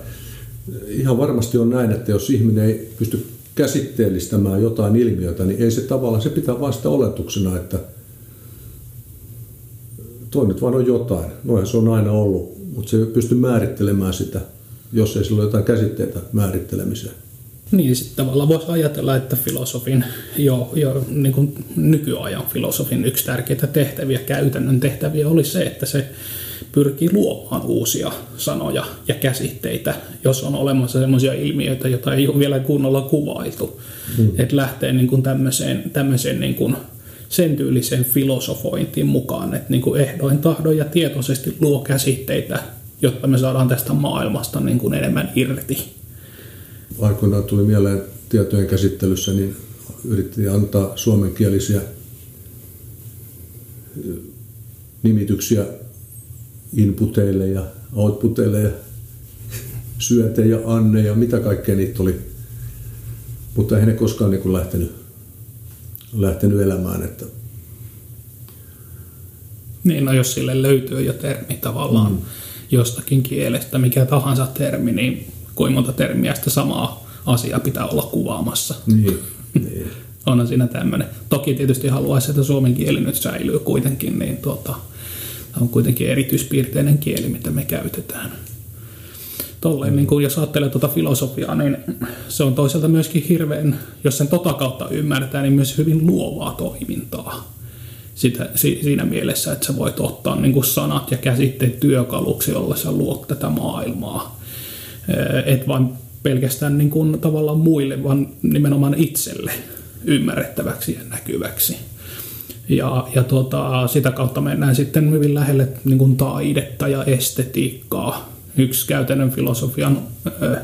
ihan varmasti on näin, että jos ihminen ei pysty käsitteellistämään jotain ilmiötä, niin ei se tavallaan, se pitää vasta oletuksena, että toi nyt vaan on jotain. Noinhan se on aina ollut, mutta se ei pysty määrittelemään sitä – jos ei sillä ole jotain käsitteitä määrittelemiseen. Niin, sitten tavallaan voisi ajatella, että filosofin, jo, jo niin kuin nykyajan filosofin yksi tärkeitä tehtäviä, käytännön tehtäviä oli se, että se pyrkii luomaan uusia sanoja ja käsitteitä, jos on olemassa sellaisia ilmiöitä, joita ei ole vielä kunnolla kuvailtu. Hmm. Että lähtee niin kuin tämmöiseen, tämmöiseen niin kuin sen tyyliseen filosofointiin mukaan, että niin kuin ehdoin, tahdon ja tietoisesti luo käsitteitä, jotta me saadaan tästä maailmasta niin kuin enemmän irti. Aikoinaan tuli mieleen tietojen käsittelyssä, niin yritti antaa suomenkielisiä nimityksiä inputeille ja outputeille ja syöte ja anne ja mitä kaikkea niitä oli. Mutta eihän ne koskaan niin kuin lähtenyt, lähtenyt elämään. Että... Niin, no jos sille löytyy jo termi tavallaan. Mm jostakin kielestä, mikä tahansa termi, niin kuinka monta termiä sitä samaa asiaa pitää olla kuvaamassa. Niin. niin. Onhan siinä tämmöinen. Toki tietysti haluaisi, että suomen kieli nyt säilyy kuitenkin, niin tuota, on kuitenkin erityispiirteinen kieli, mitä me käytetään. Tolleen, niin kun jos ajattelee tuota filosofiaa, niin se on toisaalta myöskin hirveän, jos sen tota kautta ymmärtää, niin myös hyvin luovaa toimintaa sitä, siinä mielessä, että sä voit ottaa niin kuin sanat ja käsitteet työkaluksi, jolla sä luot tätä maailmaa. Et vain pelkästään niin kuin tavallaan muille, vaan nimenomaan itselle ymmärrettäväksi ja näkyväksi. Ja, ja tuota, sitä kautta mennään sitten hyvin lähelle niin kuin taidetta ja estetiikkaa. Yksi käytännön filosofian ö,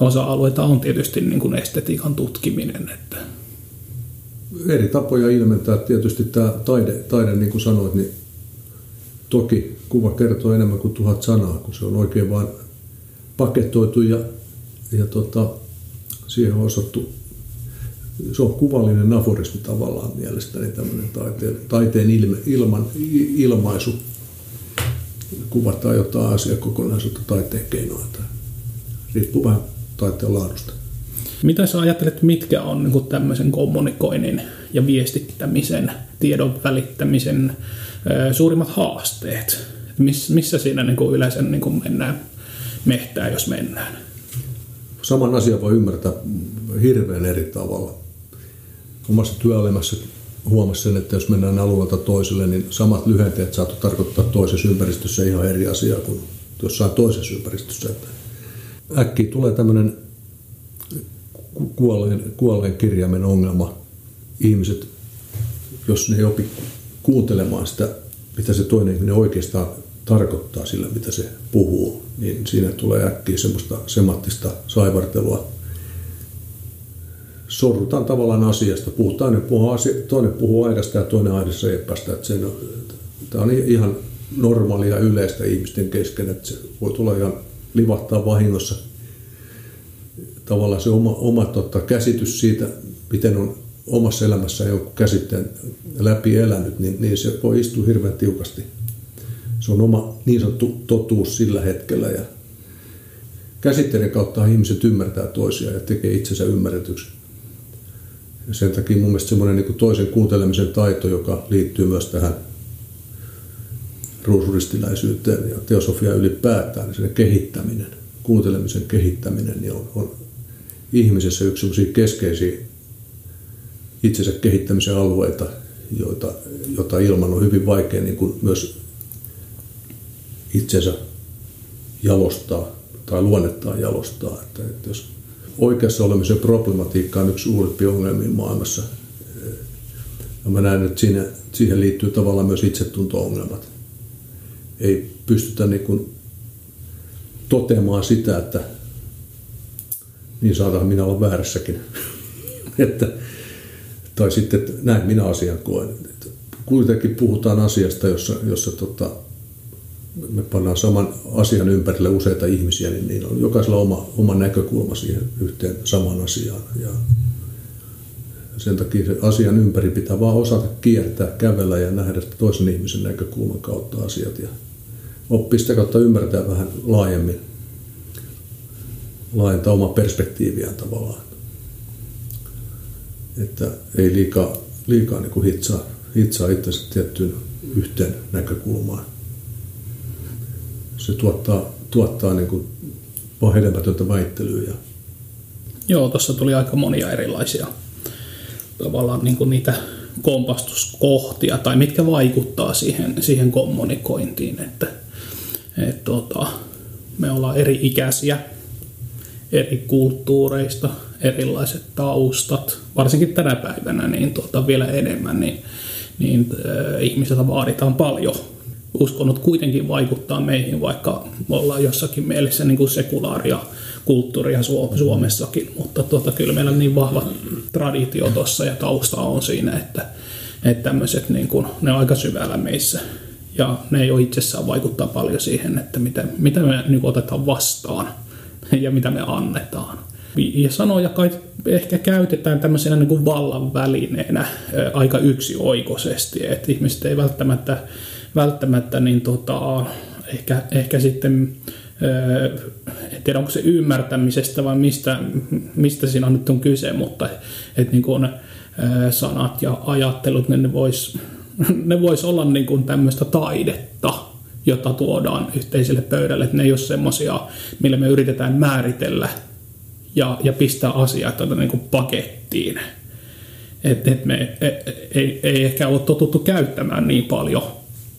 osa-alueita on tietysti niin kuin estetiikan tutkiminen. Että eri tapoja ilmentää. Tietysti tämä taide, taide, niin kuin sanoit, niin toki kuva kertoo enemmän kuin tuhat sanaa, kun se on oikein vain paketoitu ja, ja tota, siihen on osattu, se on kuvallinen aforismi tavallaan mielestäni tämmöinen taiteen, taiteen ilme, ilman, ilmaisu. Kuvataan jotain asiakokonaisuutta taiteen keinoin. Riippuu vähän taiteen laadusta. Mitä sä ajattelet, mitkä on niin kuin tämmöisen kommunikoinnin ja viestittämisen, tiedon välittämisen suurimmat haasteet? Miss, missä siinä niin kuin yleensä niin kuin mennään mehtää, jos mennään? saman asian voi ymmärtää hirveän eri tavalla. Omassa työelämässä huomasi sen, että jos mennään alueelta toiselle, niin samat lyhenteet saattoi tarkoittaa toisessa ympäristössä ihan eri asiaa kuin jossain toisessa ympäristössä. Että äkkiä tulee tämmöinen kuolleen, kuolleen kirjaimen ongelma. Ihmiset, jos ne ei opi kuuntelemaan sitä, mitä se toinen ihminen oikeastaan tarkoittaa sillä, mitä se puhuu, niin siinä tulee äkkiä semmoista semanttista saivartelua. Sorrutaan tavallaan asiasta. Puhutaan, puhuu asia, toinen puhuu aidasta ja toinen aidassa epästä. Että sen, tämä on ihan normaalia yleistä ihmisten kesken, että se voi tulla ihan livahtaa vahingossa tavallaan se oma, oma tota, käsitys siitä, miten on omassa elämässä joku käsitteen läpi elänyt, niin, niin se voi istua hirveän tiukasti. Se on oma niin sanottu totuus sillä hetkellä ja käsitteiden kautta ihmiset ymmärtää toisiaan ja tekee itsensä ymmärretyksi. Ja sen takia mun mielestä semmoinen niin toisen kuuntelemisen taito, joka liittyy myös tähän ruusuristiläisyyteen ja teosofia ylipäätään, niin sen kehittäminen, kuuntelemisen kehittäminen niin on, on ihmisessä yksi keskeisiä itsensä kehittämisen alueita, joita, jota ilman on hyvin vaikea niin kuin myös itsensä jalostaa tai luonnettaan jalostaa. Että, että jos oikeassa olemisen problematiikka on yksi suurimpia ongelmia maailmassa, ja mä näen, että siinä, siihen liittyy tavallaan myös itsetunto-ongelmat. Ei pystytä niin kuin toteamaan sitä, että niin saadaan minä olla väärässäkin. että, tai sitten, että näin minä asian koen. Että kuitenkin puhutaan asiasta, jossa, jossa tota, me pannaan saman asian ympärille useita ihmisiä, niin, niin on jokaisella oma, oma näkökulma siihen yhteen samaan asiaan. Ja sen takia se asian ympäri pitää vaan osata kiertää, kävellä ja nähdä toisen ihmisen näkökulman kautta asiat ja oppia sitä kautta ymmärtää vähän laajemmin laajentaa omaa perspektiiviään tavallaan. Että ei liikaa, liikaa niin kuin hitsaa, hitsaa itsensä tiettyyn yhteen näkökulmaan. Se tuottaa, tuottaa niin kuin vaan hedelmätöntä väittelyä. Joo, tuossa tuli aika monia erilaisia tavallaan niin kuin niitä kompastuskohtia tai mitkä vaikuttaa siihen, siihen kommunikointiin, että et, tota, me ollaan eri ikäisiä, eri kulttuureista, erilaiset taustat, varsinkin tänä päivänä niin tuota, vielä enemmän, niin, niin äh, ihmisiltä vaaditaan paljon. Uskonnot kuitenkin vaikuttaa meihin, vaikka ollaan jossakin mielessä niin kuin sekulaaria kulttuuria Suomessakin, mutta tuota, kyllä meillä on niin vahva traditio tuossa ja tausta on siinä, että, että tämmöiset niin kuin, ne on aika syvällä meissä. Ja ne ole itsessään vaikuttaa paljon siihen, että mitä, mitä me niin otetaan vastaan ja mitä me annetaan. Ja sanoja kai ehkä käytetään tämmöisenä niin kuin vallan välineenä aika yksioikoisesti, että ihmiset ei välttämättä, välttämättä niin tota, ehkä, ehkä sitten en tiedä onko se ymmärtämisestä vai mistä, mistä siinä on nyt on kyse, mutta että niin kuin, sanat ja ajattelut, niin ne vois, ne vois olla niin kuin tämmöistä taidetta, jota tuodaan yhteiselle pöydälle. Että ne ei ole semmoisia, millä me yritetään määritellä ja, ja pistää asiat tuota niin kuin pakettiin. Et, et me ei, ei, ei ehkä ole totuttu käyttämään niin paljon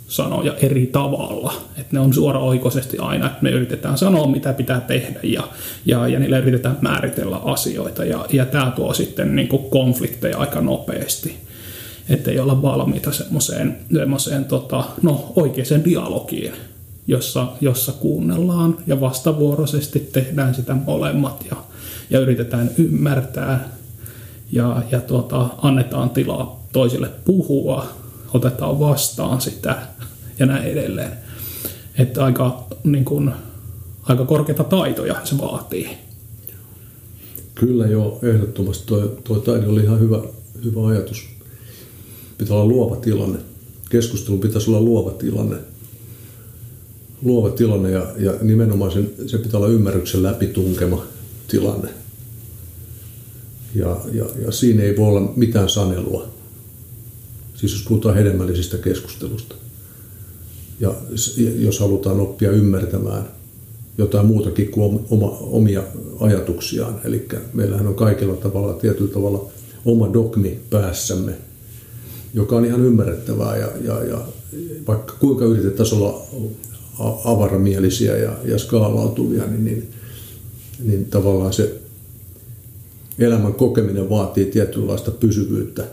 sanoja eri tavalla. Että ne on suoraoikoisesti aina, että me yritetään sanoa, mitä pitää tehdä ja, ja, ja niillä yritetään määritellä asioita. Ja, ja tämä tuo sitten niin kuin konflikteja aika nopeasti ettei olla valmiita semmoiseen, semmoiseen tota, no, oikeaan dialogiin, jossa, jossa kuunnellaan ja vastavuoroisesti tehdään sitä molemmat ja, ja yritetään ymmärtää ja, ja tota, annetaan tilaa toisille puhua, otetaan vastaan sitä ja näin edelleen. Että aika, niin kun, aika korkeita taitoja se vaatii. Kyllä joo, ehdottomasti tuo, tuo taide oli ihan hyvä, hyvä ajatus pitää olla luova tilanne. Keskustelu pitäisi olla luova tilanne. Luova tilanne ja, ja nimenomaan sen, se pitää olla ymmärryksen läpitunkema tilanne. Ja, ja, ja siinä ei voi olla mitään sanelua. Siis jos puhutaan hedelmällisistä keskustelusta. Ja jos halutaan oppia ymmärtämään jotain muutakin kuin oma, omia ajatuksiaan. Eli meillähän on kaikilla tavalla tietyllä tavalla oma dogmi päässämme, joka on ihan ymmärrettävää ja, ja, ja vaikka kuinka yritettäisiin olla avaramielisiä ja, ja skaalautuvia, niin, niin, niin tavallaan se elämän kokeminen vaatii tietynlaista pysyvyyttä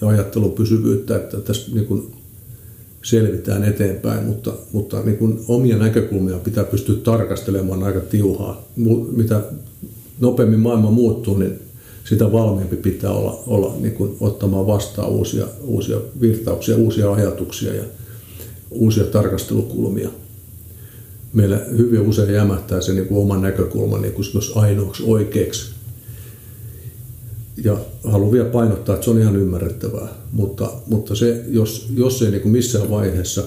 ja ajattelupysyvyyttä, että tässä niin kuin selvitään eteenpäin, mutta, mutta niin kuin omia näkökulmia pitää pystyä tarkastelemaan aika tiuhaa. Mitä nopeammin maailma muuttuu, niin sitä valmiimpi pitää olla, olla niin kuin ottamaan vastaan uusia, uusia virtauksia, uusia ajatuksia ja uusia tarkastelukulmia. Meillä hyvin usein jämähtää se niin kuin oma näkökulma niin kuin ainoaksi oikeaksi ja haluan vielä painottaa, että se on ihan ymmärrettävää, mutta, mutta se, jos, jos ei niin kuin missään vaiheessa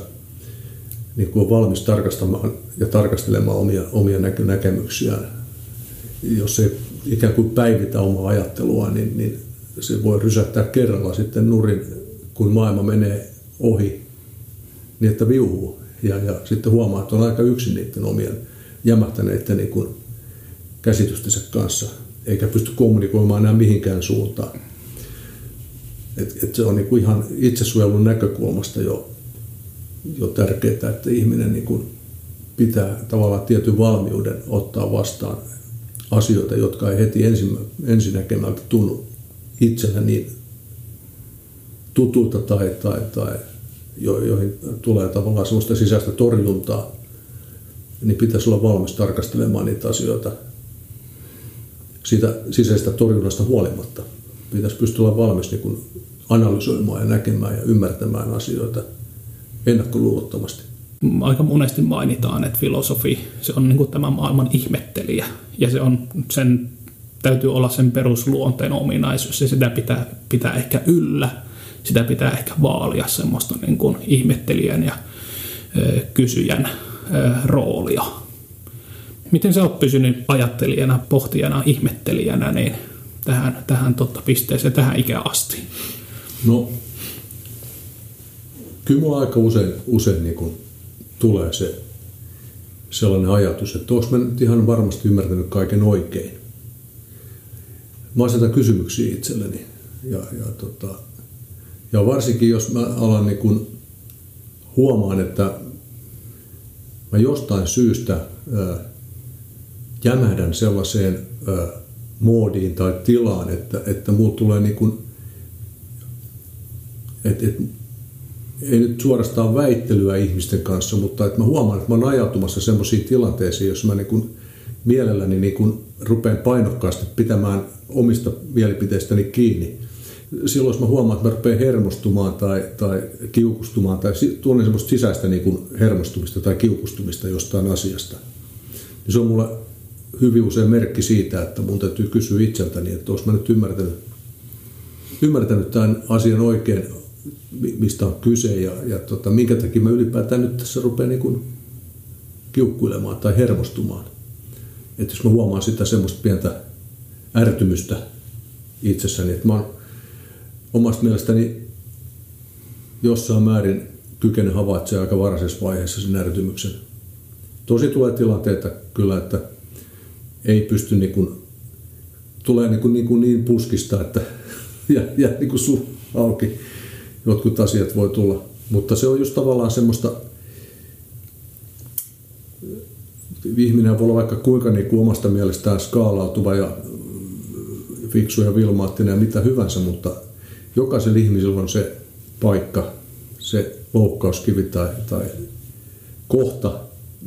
niin kuin on valmis tarkastamaan ja tarkastelemaan omia, omia näkemyksiään, jos ei ikään kuin päivitä omaa ajattelua, niin, niin se voi rysähtää kerralla sitten nurin, kun maailma menee ohi, niin että viuhuu. Ja, ja sitten huomaa, että on aika yksin niiden omien jämähtäneiden niin kuin käsitystensä kanssa – eikä pysty kommunikoimaan enää mihinkään suuntaan. Et, et se on niinku ihan itsesuojelun näkökulmasta jo, jo tärkeää, että ihminen niinku pitää tavallaan tietyn valmiuden ottaa vastaan asioita, jotka ei heti ensin, ensinäkemältä tunnu itsellä niin tutulta tai, tai, tai jo, joihin tulee tavallaan sellaista sisäistä torjuntaa, niin pitäisi olla valmis tarkastelemaan niitä asioita siitä sisäisestä torjunnasta huolimatta. Pitäisi pystyä olla valmis niin kuin analysoimaan ja näkemään ja ymmärtämään asioita ennakkoluulottomasti. Aika monesti mainitaan, että filosofi se on niin kuin tämän maailman ihmettelijä. Ja se on sen täytyy olla sen perusluonteen ominaisuus. Ja sitä pitää, pitää ehkä yllä, sitä pitää ehkä vaalia semmoista niin kuin ihmettelijän ja ö, kysyjän ö, roolia. Miten sä oot pysynyt ajattelijana, pohtijana, ihmettelijänä niin tähän, tähän totta pisteeseen, tähän ikään asti? No, kyllä mulla aika usein, usein niin kuin tulee se sellainen ajatus, että onko mä nyt ihan varmasti ymmärtänyt kaiken oikein. Mä asetan kysymyksiä itselleni. Ja, ja, tota, ja varsinkin jos mä alan niin kuin huomaan, että mä jostain syystä ää, jämähdän sellaiseen ö, moodiin tai tilaan, että, että mulla tulee niin kuin, että, että ei nyt suorastaan väittelyä ihmisten kanssa, mutta että mä huomaan, että mä oon ajautumassa sellaisiin tilanteisiin, jos mä niin kuin mielelläni niin kuin rupean painokkaasti pitämään omista mielipiteistäni kiinni. Silloin jos mä huomaan, että mä rupean hermostumaan tai, tai kiukustumaan tai tunnen semmoista sisäistä niin kuin hermostumista tai kiukustumista jostain asiasta, niin se on mulle hyvin usein merkki siitä, että mun täytyy kysyä itseltäni, että olisi mä nyt ymmärtänyt, ymmärtänyt tämän asian oikein, mistä on kyse ja, ja tota, minkä takia mä ylipäätään nyt tässä rupean niin kiukkuilemaan tai hermostumaan. Että jos mä huomaan sitä semmoista pientä ärtymystä itsessäni, että mä oon omasta mielestäni jossain määrin kykene havaitsemaan aika varhaisessa vaiheessa sen ärtymyksen. Tosi tulee tilanteita kyllä, että ei pysty niin kuin, tulee niin, kuin, niin, kuin niin puskista, että ja niin kuin suu auki jotkut asiat voi tulla. Mutta se on just tavallaan semmoista, ihminen voi olla vaikka kuinka niin kuin omasta mielestään skaalautuva ja fiksu ja vilmaattinen ja mitä hyvänsä, mutta jokaisella ihmisellä on se paikka, se loukkauskivi tai, tai kohta,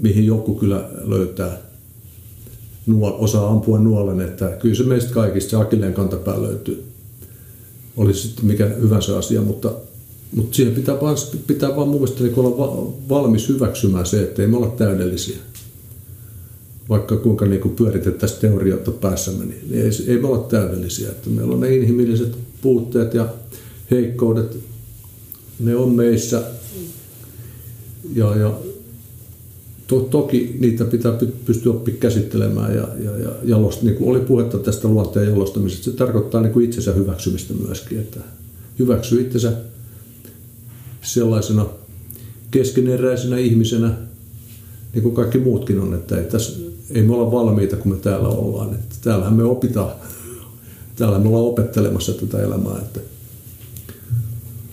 mihin joku kyllä löytää nuol, osaa ampua nuolen, että kyllä se meistä kaikista se akilleen kantapää löytyy. Olisi sitten mikä hyvänsä asia, mutta, mutta siihen pitää pitää vaan mun mielestä niin olla valmis hyväksymään se, että ei me olla täydellisiä. Vaikka kuinka niin kuin pyöritettäisiin teorioita päässämme, niin ei, ei me olla täydellisiä. Että meillä on ne inhimilliset puutteet ja heikkoudet, ne on meissä. Ja, ja to, toki niitä pitää pystyä oppi käsittelemään ja, ja, ja jalost, niin kuin oli puhetta tästä luonteen jalostamisesta, se tarkoittaa niin kuin itsensä hyväksymistä myöskin, että hyväksyy itsensä sellaisena keskeneräisenä ihmisenä, niin kuin kaikki muutkin on, että ei, tässä, ei me olla valmiita, kun me täällä ollaan. Että täällähän me opitaan, täällä me ollaan opettelemassa tätä elämää, että,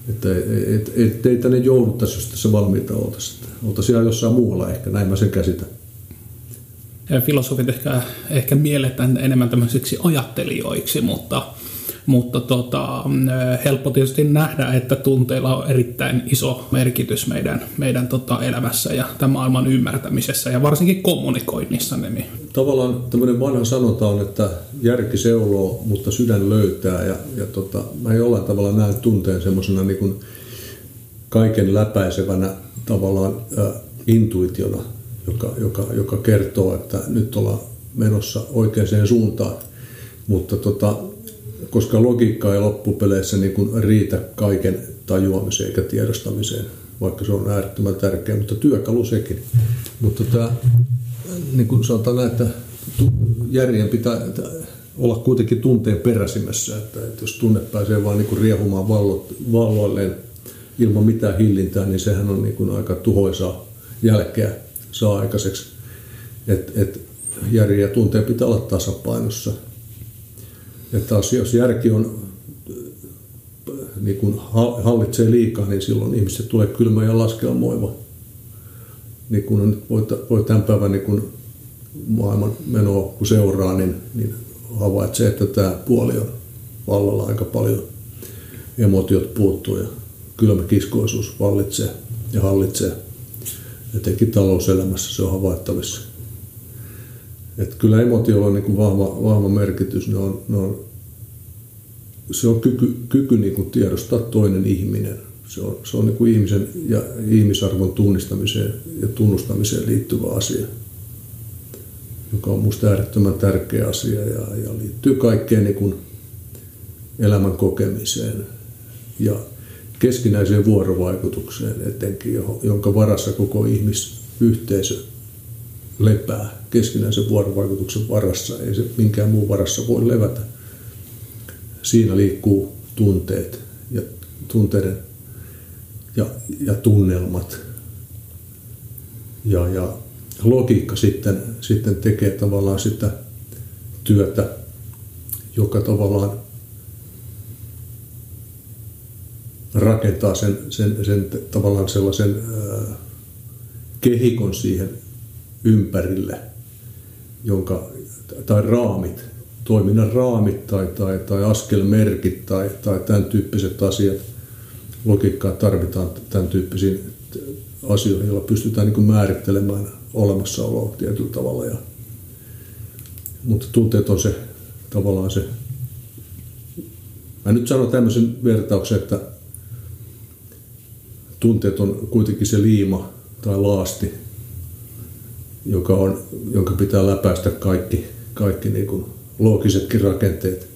että et, et, et, ei tänne jouduttaisi, jos tässä valmiita oltaisiin. Oltaisiin jossain muualla ehkä, näin mä sen käsitän. Ja filosofit ehkä, ehkä mielletään enemmän tämmöisiksi ajattelijoiksi, mutta mutta tota, helppo tietysti nähdä, että tunteilla on erittäin iso merkitys meidän, meidän tota elämässä ja tämän maailman ymmärtämisessä ja varsinkin kommunikoinnissa. Niin. Tavallaan tämmöinen vanha sanota on, että järki seuloo, mutta sydän löytää ja, ja tota, mä jollain tavalla näen tunteen semmoisena niin kaiken läpäisevänä tavallaan äh, intuitiona, joka, joka, joka kertoo, että nyt ollaan menossa oikeaan suuntaan. Mutta tota, koska logiikka ei loppupeleissä niin kuin riitä kaiken tajuamiseen eikä tiedostamiseen, vaikka se on äärettömän tärkeä, mutta työkalu sekin. Mutta tämä, niin kuin sanotaan näin, että järjen pitää olla kuitenkin tunteen peräsimessä, että, että jos tunne pääsee vaan niin kuin riehumaan valloilleen ilman mitään hillintää, niin sehän on niin kuin aika tuhoisaa jälkeä saa aikaiseksi. Et, et järjen ja tunteen pitää olla tasapainossa. Että taas jos järki on, niin kun hallitsee liikaa, niin silloin ihmiset tulee kylmä ja laskelmoiva. Niin kun voi, voi tämän päivän niin kun maailman menoa kun seuraa, niin, niin havaitsee, että tämä puoli on vallalla aika paljon. Emotiot puuttuu ja kylmä kiskoisuus vallitsee ja hallitsee. Etenkin talouselämässä se on havaittavissa. Että kyllä emotiolla on niin vahva, vahva merkitys. Ne on, ne on, se on kyky, kyky niin kuin tiedostaa toinen ihminen. Se on, se on niin kuin ihmisen ja ihmisarvon tunnistamiseen ja tunnustamiseen liittyvä asia, joka on minusta äärettömän tärkeä asia ja, ja liittyy kaikkeen niin kuin elämän kokemiseen ja keskinäiseen vuorovaikutukseen etenkin, jonka varassa koko ihmisyhteisö lepää keskinäisen vuorovaikutuksen varassa. Ei se minkään muun varassa voi levätä. Siinä liikkuu tunteet ja tunteiden ja, ja tunnelmat. Ja, ja logiikka sitten, sitten tekee tavallaan sitä työtä, joka tavallaan rakentaa sen, sen, sen tavallaan sellaisen ää, kehikon siihen ympärille, jonka, tai raamit, toiminnan raamit tai, tai, tai askelmerkit tai, tai tämän tyyppiset asiat. Logiikkaa tarvitaan tämän tyyppisiin asioihin, joilla pystytään niin määrittelemään olemassaoloa tietyllä tavalla. Ja, mutta tunteet on se tavallaan se. Mä nyt sanon tämmöisen vertauksen, että tunteet on kuitenkin se liima tai laasti, joka on, jonka pitää läpäistä kaikki, kaikki niin kuin loogisetkin rakenteet,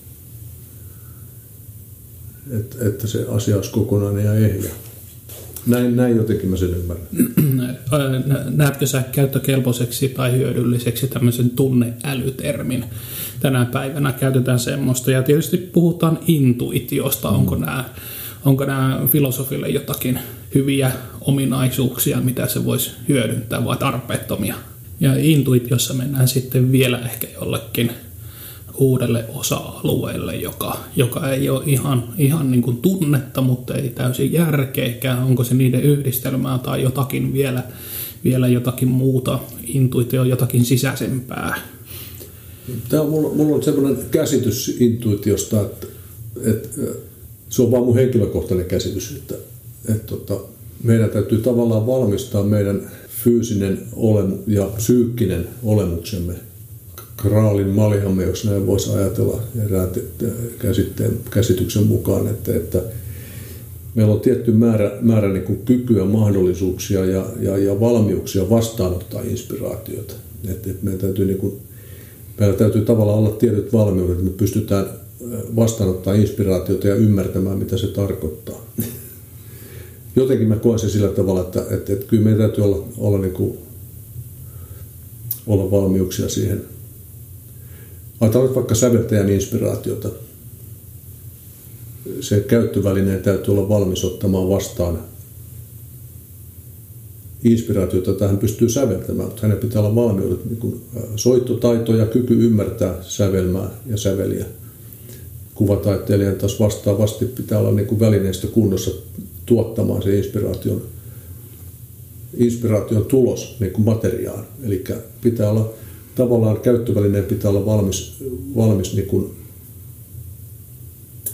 Et, että se asia olisi kokonainen ja ehjä. Näin, näin jotenkin mä sen ymmärrän. Näetkö sä käyttökelpoiseksi tai hyödylliseksi tämmöisen tunneälytermin? Tänä päivänä käytetään semmoista ja tietysti puhutaan intuitiosta. Mm. Onko nämä onko nämä filosofille jotakin hyviä ominaisuuksia, mitä se voisi hyödyntää vai tarpeettomia? Ja intuitiossa mennään sitten vielä ehkä jollekin uudelle osa-alueelle, joka, joka ei ole ihan, ihan niin kuin tunnetta, mutta ei täysin järkeikään. Onko se niiden yhdistelmää tai jotakin vielä, vielä jotakin muuta, intuitio jotakin sisäisempää? Tämä on, mulla, mulla on sellainen käsitys intuitiosta, että, että se on vaan mun henkilökohtainen käsitys, että, että, että tota, meidän täytyy tavallaan valmistaa meidän fyysinen olemu ja psyykkinen olemuksemme kraalin maljamme, jos näin voisi ajatella erään käsitteen, käsityksen mukaan, että, että meillä on tietty määrä, määrä niin kuin kykyä, mahdollisuuksia ja, ja, ja valmiuksia vastaanottaa inspiraatiota. Että, että meidän täytyy, niin kuin, meillä täytyy tavallaan olla tietyt valmiudet, että me pystytään vastaanottaa inspiraatiota ja ymmärtämään, mitä se tarkoittaa jotenkin mä koen sen sillä tavalla, että, että, että kyllä meidän täytyy olla, olla, niin kuin, olla valmiuksia siihen. Ajatellaan vaikka säveltäjän inspiraatiota. Se käyttövälineen täytyy olla valmis ottamaan vastaan inspiraatiota, että hän pystyy säveltämään, mutta hänen pitää olla valmiudet, niin soittotaito ja kyky ymmärtää sävelmää ja säveliä. Kuvataiteilijan taas vastaavasti pitää olla niin kuin välineistö kunnossa tuottamaan se inspiraation, inspiraation tulos niin kuin materiaan. Eli pitää olla tavallaan käyttövälineen pitää olla valmis, valmis niin kuin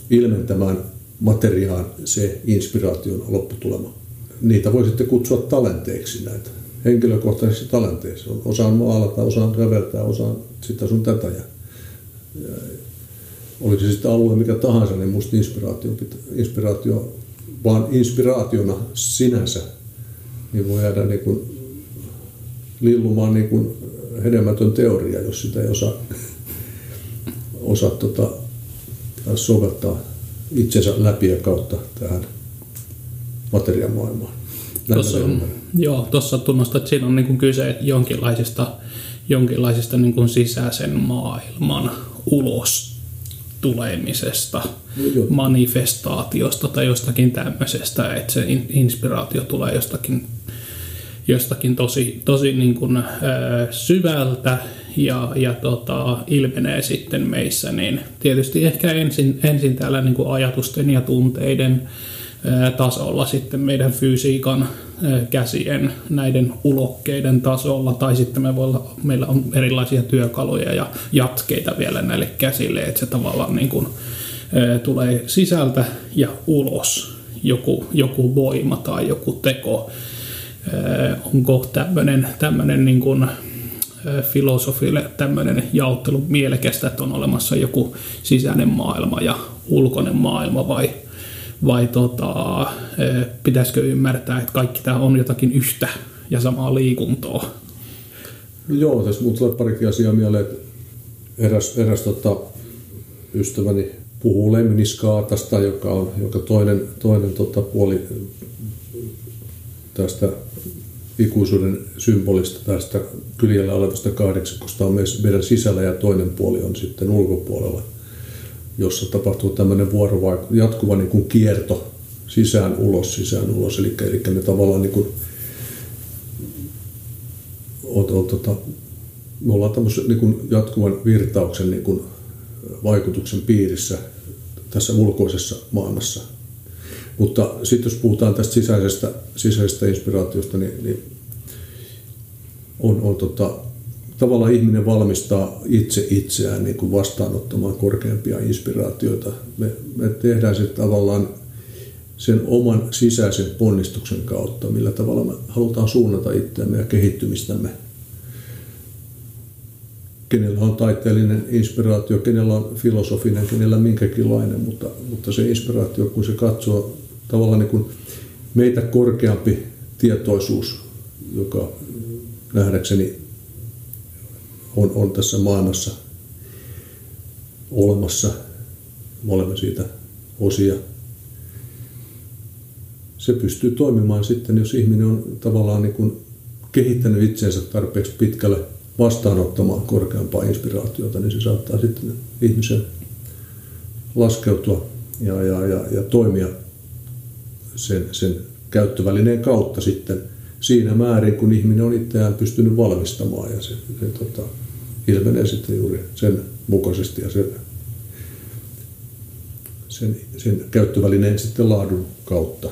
ilmentämään materiaan se inspiraation lopputulema. Niitä voi sitten kutsua talenteiksi näitä, henkilökohtaisiksi talenteiksi. Osaan maalata, osaan säveltää, osaan sitä sun tätä. Ja, ja oli se sitten alue mikä tahansa, niin musta inspiraatio, inspiraatio vaan inspiraationa sinänsä niin voi jäädä niin kuin lillumaan niin kuin hedelmätön teoria, jos sitä ei osaa, osaa tota, soveltaa itsensä läpi ja kautta tähän materiamaailmaan. Tuossa, joo, tuossa tunnustat, että siinä on niin kuin kyse jonkinlaisesta, jonkinlaisesta niin kuin sisäisen maailman ulos tulemisesta, no, manifestaatiosta tai jostakin tämmöisestä, että se inspiraatio tulee jostakin, jostakin tosi, tosi niin kuin, syvältä ja, ja tota, ilmenee sitten meissä, niin tietysti ehkä ensin, ensin täällä niin kuin ajatusten ja tunteiden tasolla sitten meidän fysiikan käsien näiden ulokkeiden tasolla, tai sitten me voi olla, meillä on erilaisia työkaluja ja jatkeita vielä näille käsille, että se tavallaan niin kuin, tulee sisältä ja ulos joku, joku voima tai joku teko. Onko tämmöinen, tämmöinen niin kuin, filosofille tämmöinen jaottelu mielekästä, että on olemassa joku sisäinen maailma ja ulkoinen maailma vai, vai tota, pitäisikö ymmärtää, että kaikki tämä on jotakin yhtä ja samaa liikuntoa? No joo, tässä muut tulee parikin asiaa mieleen, eräs, eräs tota, ystäväni puhuu lemniskaatasta, joka on joka toinen, toinen tota, puoli tästä ikuisuuden symbolista tästä kyljellä olevasta kahdeksakosta on meidän sisällä ja toinen puoli on sitten ulkopuolella, jossa tapahtuu tämmöinen vuorovaikutus, jatkuva niin kuin kierto sisään ulos, sisään ulos. Eli, eli me tavallaan niin kuin, on, on, tota, me ollaan tämmöisen niin kuin jatkuvan virtauksen niin kuin vaikutuksen piirissä tässä ulkoisessa maailmassa – mutta sitten jos puhutaan tästä sisäisestä, sisäisestä inspiraatiosta, niin, niin on, on tota, tavallaan ihminen valmistaa itse itseään niin kuin vastaanottamaan korkeampia inspiraatioita. Me, me tehdään se tavallaan sen oman sisäisen ponnistuksen kautta, millä tavalla me halutaan suunnata itseämme ja kehittymistämme. Kenellä on taiteellinen inspiraatio, kenellä on filosofinen, kenellä minkäkinlainen, mutta, mutta se inspiraatio, kun se katsoo tavallaan niin kuin meitä korkeampi tietoisuus, joka nähdäkseni on, on tässä maailmassa olemassa. Me olemme siitä osia. Se pystyy toimimaan sitten, jos ihminen on tavallaan niin kuin kehittänyt itsensä tarpeeksi pitkälle vastaanottamaan korkeampaa inspiraatiota, niin se saattaa sitten ihmisen laskeutua ja, ja, ja, ja toimia sen, sen käyttövälineen kautta sitten siinä määrin, kun ihminen on itseään pystynyt valmistamaan ja se, se tota, ilmenee sitten juuri sen mukaisesti ja sen, sen, sen käyttövälineen sitten laadun kautta.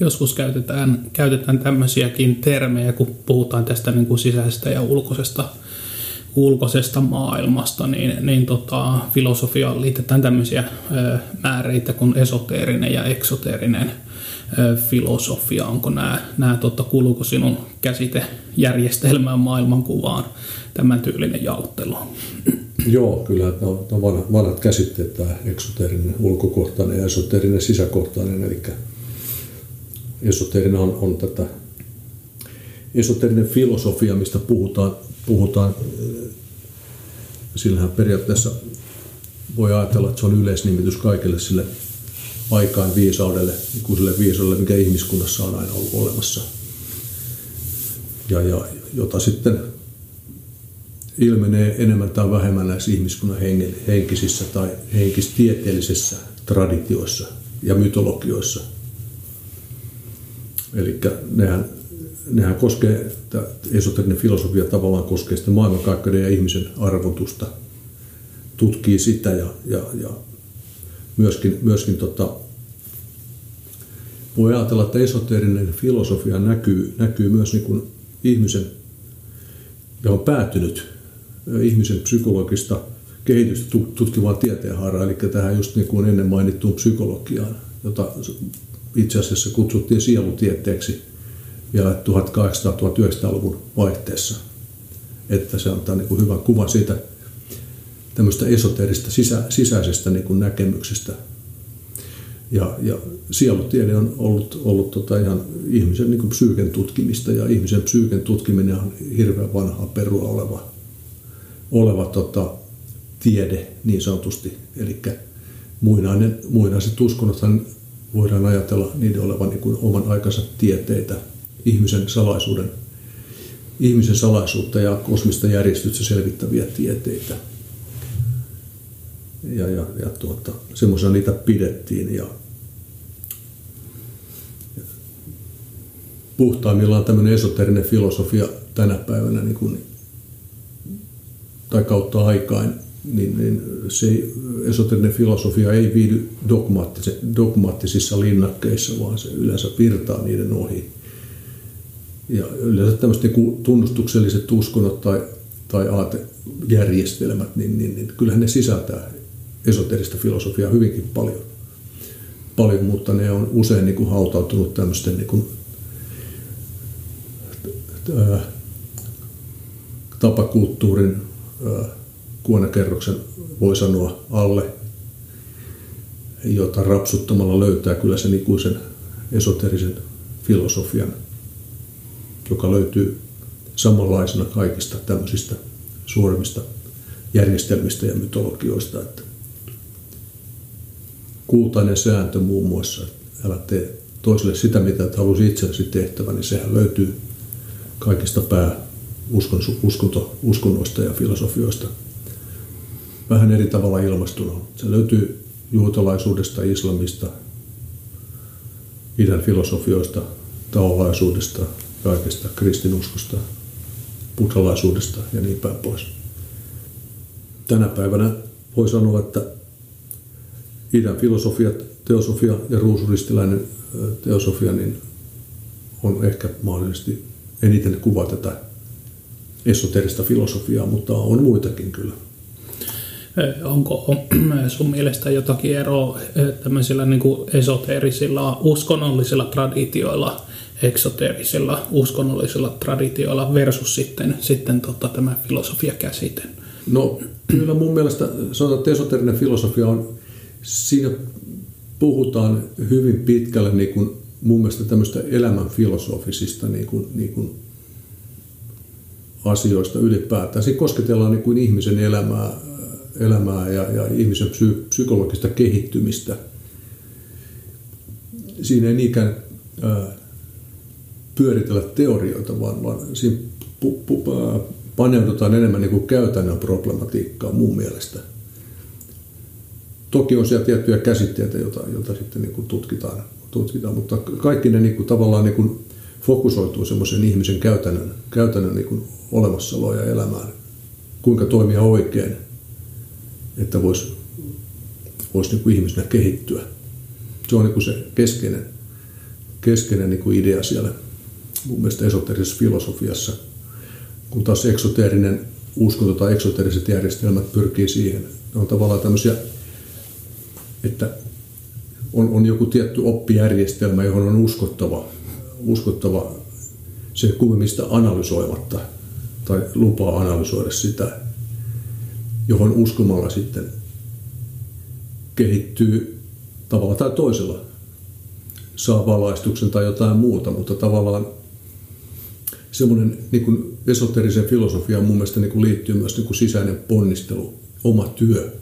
Joskus käytetään, käytetään tämmöisiäkin termejä, kun puhutaan tästä niin kuin sisäisestä ja ulkoisesta, ulkoisesta maailmasta, niin, niin tota, filosofiaan liitetään tämmöisiä ö, määreitä kuin esoteerinen ja eksoteerinen – filosofia, onko nämä, nämä totta, kuuluuko sinun käsitejärjestelmään, maailmankuvaan tämän tyylinen jaottelu? Joo, kyllä ne on, on vanhat, vanhat käsitteet, tämä eksoteerinen ulkokohtainen ja esoteerinen sisäkohtainen, eli esoteerinen on, on tätä esoteerinen filosofia, mistä puhutaan, puhutaan sillähän periaatteessa voi ajatella, että se on yleisnimitys kaikille sille aikaan viisaudelle, ikuiselle viisaudelle, mikä ihmiskunnassa on aina ollut olemassa. Ja, ja jota sitten ilmenee enemmän tai vähemmän näissä ihmiskunnan henkisissä tai henkistieteellisissä traditioissa ja mytologioissa. Eli nehän nehän koskee, esoterinen filosofia tavallaan koskee sitä maailmankaikkeuden ja ihmisen arvotusta, tutkii sitä ja, ja, ja myöskin, myöskin tota, voi ajatella, että esoterinen filosofia näkyy, näkyy myös niin kuin ihmisen ja on päätynyt ihmisen psykologista kehitystä tutkivaan tieteenhaaraa, eli tähän just niin kuin ennen mainittuun psykologiaan, jota itse asiassa kutsuttiin sielutieteeksi vielä 1800-1900-luvun vaihteessa. Että se antaa niin kuin hyvän kuvan siitä tämmöistä esoterista sisä, sisäisestä niin kuin näkemyksestä. Ja, ja sielutiede on ollut, ollut tota ihan ihmisen niin kuin psyyken tutkimista ja ihmisen psyyken tutkiminen on hirveän vanhaa perua oleva, oleva tota, tiede niin sanotusti. Eli muinaiset uskonnothan voidaan ajatella niiden olevan niin kuin oman aikansa tieteitä, ihmisen salaisuuden, ihmisen salaisuutta ja kosmista järjestystä selvittäviä tieteitä. Ja, ja, ja tuota, semmoisia niitä pidettiin. Ja, puhtaimmillaan tämmöinen esoterinen filosofia tänä päivänä niin kuin, tai kautta aikain niin, niin se esoterinen filosofia ei viidy dogmaattisissa linnakkeissa, vaan se yleensä virtaa niiden ohi. Ja yleensä tämmöiset niin tunnustukselliset uskonnot tai, tai aatejärjestelmät, niin, niin, niin kyllähän ne sisältää esoterista filosofiaa hyvinkin paljon. paljon mutta ne on usein niin kuin hautautunut tämmöisten niin kuin, ää, tapakulttuurin ää, kuonakerroksen voi sanoa alle, jota rapsuttamalla löytää kyllä sen ikuisen esoterisen filosofian, joka löytyy samanlaisena kaikista tämmöisistä suuremmista järjestelmistä ja mytologioista. Että kultainen sääntö muun muassa, että älä tee toiselle sitä, mitä et halusi itsellesi tehtävä, niin sehän löytyy kaikista pää uskonto, uskonnoista ja filosofioista – vähän eri tavalla ilmastuna. Se löytyy juutalaisuudesta, islamista, idän filosofioista, taolaisuudesta, kaikesta kristinuskosta, buddhalaisuudesta ja niin päin pois. Tänä päivänä voi sanoa, että idän filosofia, teosofia ja ruusuristiläinen teosofia niin on ehkä mahdollisesti eniten kuva tätä esoterista filosofiaa, mutta on muitakin kyllä. Onko sun mielestä jotakin eroa tämmöisillä niin kuin esoteerisilla uskonnollisilla traditioilla, eksoteerisilla uskonnollisilla traditioilla versus sitten, sitten tota, tämä filosofia käsite? No kyllä mun mielestä sanotaan, että esoterinen filosofia on, siinä puhutaan hyvin pitkälle niin kuin mun mielestä tämmöistä elämän filosofisista niin kuin, niin kuin asioista ylipäätään. Siinä kosketellaan niin kuin ihmisen elämää elämää ja, ja ihmisen psy, psykologista kehittymistä. Siinä ei niinkään ää, pyöritellä teorioita, vaan, vaan siinä pu, pu, paneudutaan enemmän niin kuin käytännön problematiikkaa mun mielestä. Toki on siellä tiettyjä käsitteitä, joita, joita sitten niin kuin tutkitaan, tutkitaan, mutta kaikki ne niin kuin, tavallaan niin kuin fokusoituu semmoisen ihmisen käytännön, käytännön niin kuin olemassaoloa ja elämään. Kuinka toimia oikein, että voisi vois niin kuin ihmisenä kehittyä. Se on niin kuin se keskeinen, keskeinen niin kuin idea siellä mun mielestä esoterisessa filosofiassa, kun taas eksoteerinen uskonto tai eksoteriset järjestelmät pyrkii siihen. Ne on tavallaan tämmöisiä, että on, on joku tietty oppijärjestelmä, johon on uskottava, uskottava se kummemmista analysoimatta tai lupaa analysoida sitä johon uskomalla sitten kehittyy tavalla tai toisella. Saa valaistuksen tai jotain muuta, mutta tavallaan semmoinen niin kuin esoterisen filosofiaan mun mielestä niin kuin liittyy myös niin kuin sisäinen ponnistelu, oma työ.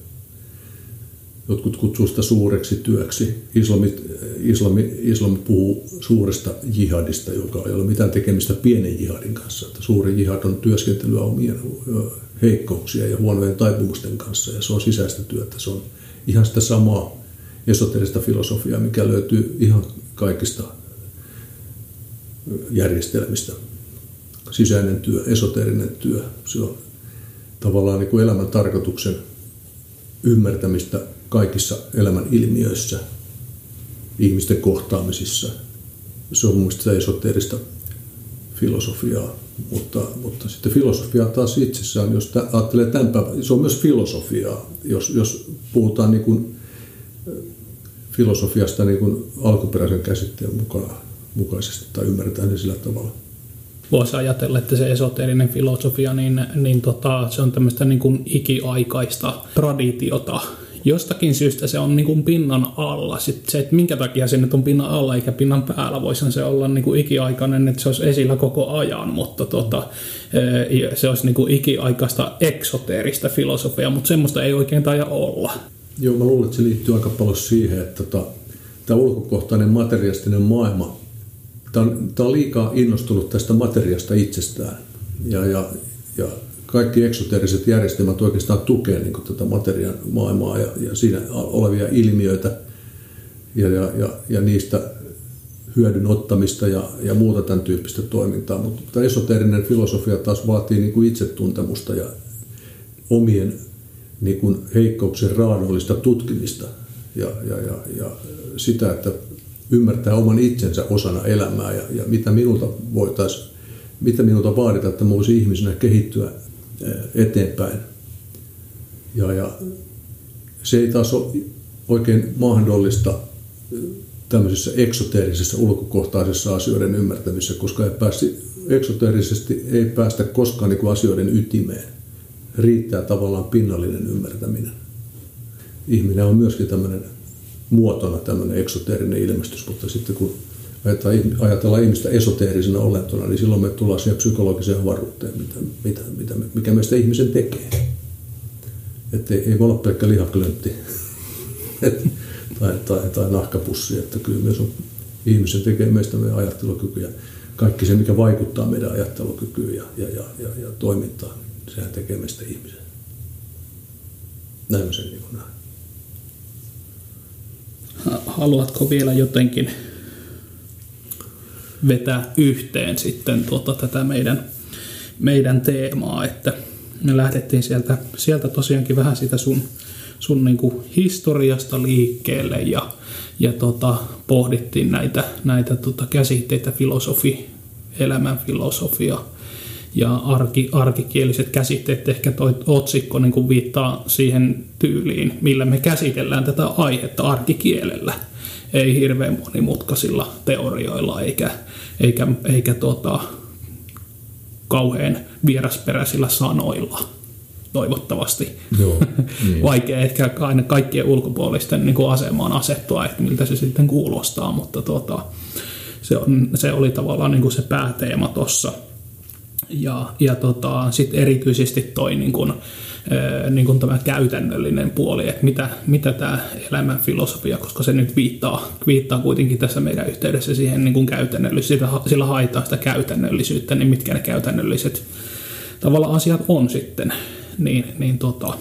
Jotkut kutsuu sitä suureksi työksi. Islami, islami, islami puhuu suuresta jihadista, joka ei ole mitään tekemistä pienen jihadin kanssa. Että suuri jihad on työskentelyä omien heikkouksia ja huonojen taipumusten kanssa ja se on sisäistä työtä. Se on ihan sitä samaa esoterista filosofiaa, mikä löytyy ihan kaikista, järjestelmistä. Sisäinen työ, esoterinen työ, se on tavallaan niin kuin elämän tarkoituksen ymmärtämistä kaikissa elämän ilmiöissä, ihmisten kohtaamisissa. Se on mielestäni sitä esoterista filosofiaa. Mutta, mutta sitten filosofia taas itsessään, jos ajattelee tämän päivän, se on myös filosofiaa, jos, jos puhutaan niin kuin filosofiasta niin kuin alkuperäisen käsitteen mukaan, mukaisesti tai ymmärretään se sillä tavalla. Voisi ajatella, että se esoterinen filosofia, niin, niin tota, se on tämmöistä niin kuin ikiaikaista traditiota, jostakin syystä se on niin kuin pinnan alla. Sitten se, että minkä takia se nyt on pinnan alla eikä pinnan päällä, voisi se olla niin kuin ikiaikainen, että se olisi esillä koko ajan, mutta tota, se olisi niin kuin ikiaikaista eksoteerista filosofiaa, mutta semmoista ei oikein taida olla. Joo, mä luulen, että se liittyy aika paljon siihen, että tota, tämä ulkokohtainen materialistinen maailma, tämä on, tämä on liikaa innostunut tästä materiasta itsestään. Ja, ja, ja kaikki eksoteriset järjestelmät oikeastaan tukee niin tätä materian maailmaa ja, ja siinä olevia ilmiöitä ja, ja, ja, ja niistä hyödyn ottamista ja, ja muuta tämän tyyppistä toimintaa. Mutta esoterinen filosofia taas vaatii niin kuin itsetuntemusta ja omien niin kuin heikkouksien raadollista tutkimista ja, ja, ja, ja sitä, että ymmärtää oman itsensä osana elämää ja, ja mitä minulta voitaisiin, mitä minulta vaaditaan, että mä voisin ihmisenä kehittyä eteenpäin. Ja, ja se ei taas ole oikein mahdollista tämmöisessä eksoteerisessa ulkokohtaisessa asioiden ymmärtämisessä, koska ei pääsi, eksoteerisesti ei päästä koskaan niin kuin asioiden ytimeen. Riittää tavallaan pinnallinen ymmärtäminen. Ihminen on myöskin tämmöinen muotona tämmöinen eksoteerinen ilmestys, mutta sitten kun ajatellaan ihmistä esoteerisena olentona, niin silloin me tullaan siihen psykologiseen avaruuteen, mitä, mitä, mitä, mikä meistä ihmisen tekee. Että ei, ei voi olla pelkkä lihaklöntti tai, tai, tai nahkapussi, että kyllä myös on, ihmisen tekee meistä meidän ajattelukyky ja kaikki se, mikä vaikuttaa meidän ajattelukykyyn ja, ja, ja, ja, ja toimintaan, sehän tekee meistä ihmisen. Näin mä sen niin näen. Haluatko vielä jotenkin vetää yhteen sitten tuota, tätä meidän, meidän teemaa, että me lähdettiin sieltä, sieltä tosiaankin vähän sitä sun, sun niin kuin historiasta liikkeelle ja, ja tota, pohdittiin näitä, näitä tota käsitteitä, filosofi, elämän filosofia ja arki, arkikieliset käsitteet, ehkä toi otsikko niin kuin viittaa siihen tyyliin, millä me käsitellään tätä aihetta arkikielellä ei hirveän monimutkaisilla teorioilla eikä, eikä, eikä tota, kauhean vierasperäisillä sanoilla toivottavasti. Joo, niin. Vaikea ehkä aina kaikkien ulkopuolisten niin kuin asemaan asettua, että miltä se sitten kuulostaa, mutta tota, se, on, se oli tavallaan niin kuin se pääteema tuossa. Ja, ja tota, sitten erityisesti toi niin kuin, niin kuin tämä käytännöllinen puoli, että mitä, mitä tämä elämän filosofia, koska se nyt viittaa, viittaa kuitenkin tässä meidän yhteydessä siihen niin kuin käytännöllisyyttä, sillä haetaan sitä käytännöllisyyttä, niin mitkä ne käytännölliset tavalla asiat on sitten, niin, niin tota,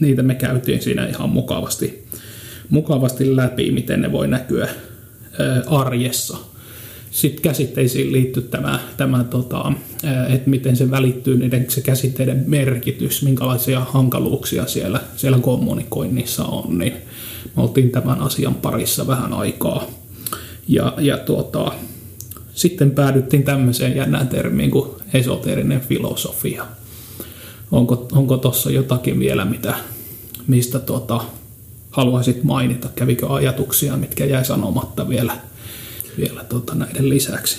niitä me käytiin siinä ihan mukavasti, mukavasti läpi, miten ne voi näkyä arjessa – sitten käsitteisiin liittyy tämä, tämä tota, että miten se välittyy, niiden se käsitteiden merkitys, minkälaisia hankaluuksia siellä, siellä kommunikoinnissa on, niin me oltiin tämän asian parissa vähän aikaa. Ja, ja tuota, sitten päädyttiin tämmöiseen jännään termiin kuin esoterinen filosofia. Onko, onko tuossa jotakin vielä, mitä, mistä tuota, haluaisit mainita? Kävikö ajatuksia, mitkä jäi sanomatta vielä vielä tota, näiden lisäksi?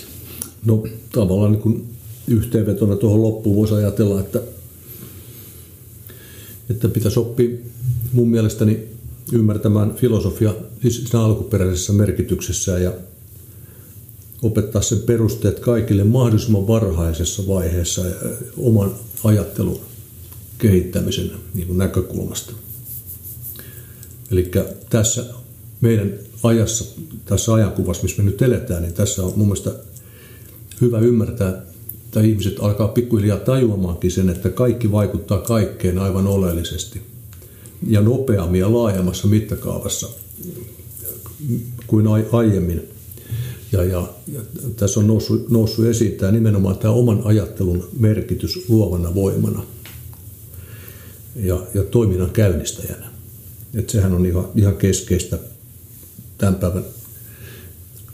No tavallaan niin kuin yhteenvetona tuohon loppuun voisi ajatella, että, että pitäisi oppia mun mielestäni ymmärtämään filosofia siis siinä alkuperäisessä merkityksessä ja opettaa sen perusteet kaikille mahdollisimman varhaisessa vaiheessa oman ajattelun kehittämisen niin näkökulmasta. Eli tässä meidän ajassa, tässä ajankuvassa, missä me nyt eletään, niin tässä on mun mielestä hyvä ymmärtää, että ihmiset alkaa pikkuhiljaa tajuamaankin sen, että kaikki vaikuttaa kaikkeen aivan oleellisesti ja nopeammin ja laajemmassa mittakaavassa kuin aiemmin. Ja, ja, ja tässä on noussut, noussut esiin tämä nimenomaan tämä oman ajattelun merkitys luovana voimana ja, ja toiminnan käynnistäjänä. Et sehän on ihan, ihan keskeistä tämän päivän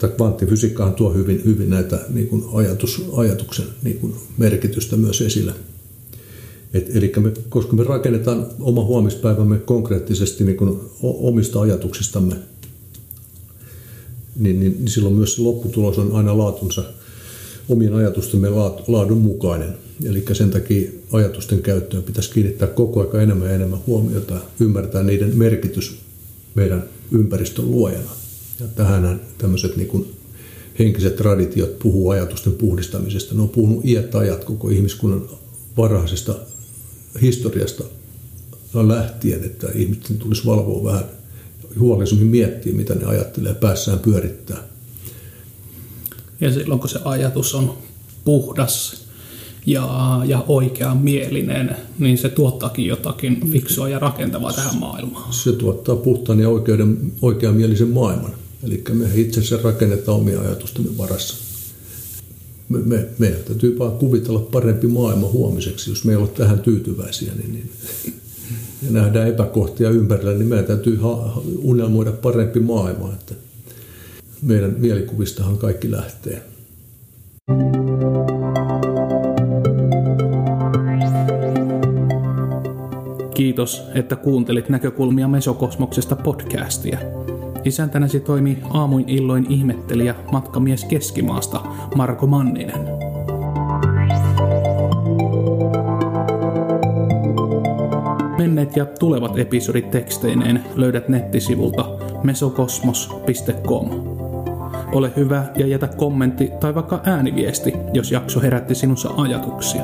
tai kvanttifysiikkahan tuo hyvin, hyvin näitä niin kuin ajatus, ajatuksen niin kuin merkitystä myös esille. Et, eli me, koska me rakennetaan oma huomispäivämme konkreettisesti niin kuin omista ajatuksistamme, niin, niin, niin silloin myös lopputulos on aina laatunsa omien ajatustemme laadun mukainen. Eli sen takia ajatusten käyttöön pitäisi kiinnittää koko ajan enemmän ja enemmän huomiota, ymmärtää niiden merkitys meidän ympäristön luojana. Ja tähän tämmöiset niin kuin henkiset traditiot puhuu ajatusten puhdistamisesta. Ne on puhunut iät ajat koko ihmiskunnan varhaisesta historiasta lähtien, että ihmisten tulisi valvoa vähän huolellisemmin miettiä, mitä ne ajattelee päässään pyörittää. Ja silloin kun se ajatus on puhdas ja, ja oikeamielinen, niin se tuottaakin jotakin fiksua ja rakentavaa tähän maailmaan. Se tuottaa puhtaan ja oikeuden, oikeamielisen maailman. Eli me itse asiassa rakennetaan omia ajatustemme varassa. Me, me, meidän täytyy vaan kuvitella parempi maailma huomiseksi, jos me ei ole tähän tyytyväisiä, niin, niin ja nähdään epäkohtia ympärillä, niin meidän täytyy ha- unelmoida parempi maailma. Että meidän mielikuvistahan kaikki lähtee. Kiitos, että kuuntelit näkökulmia Mesokosmoksesta podcastia. Isäntänäsi toimii aamuin illoin ihmettelijä matkamies Keskimaasta Marko Manninen. Menneet ja tulevat episodit teksteineen löydät nettisivulta mesokosmos.com. Ole hyvä ja jätä kommentti tai vaikka ääniviesti, jos jakso herätti sinussa ajatuksia.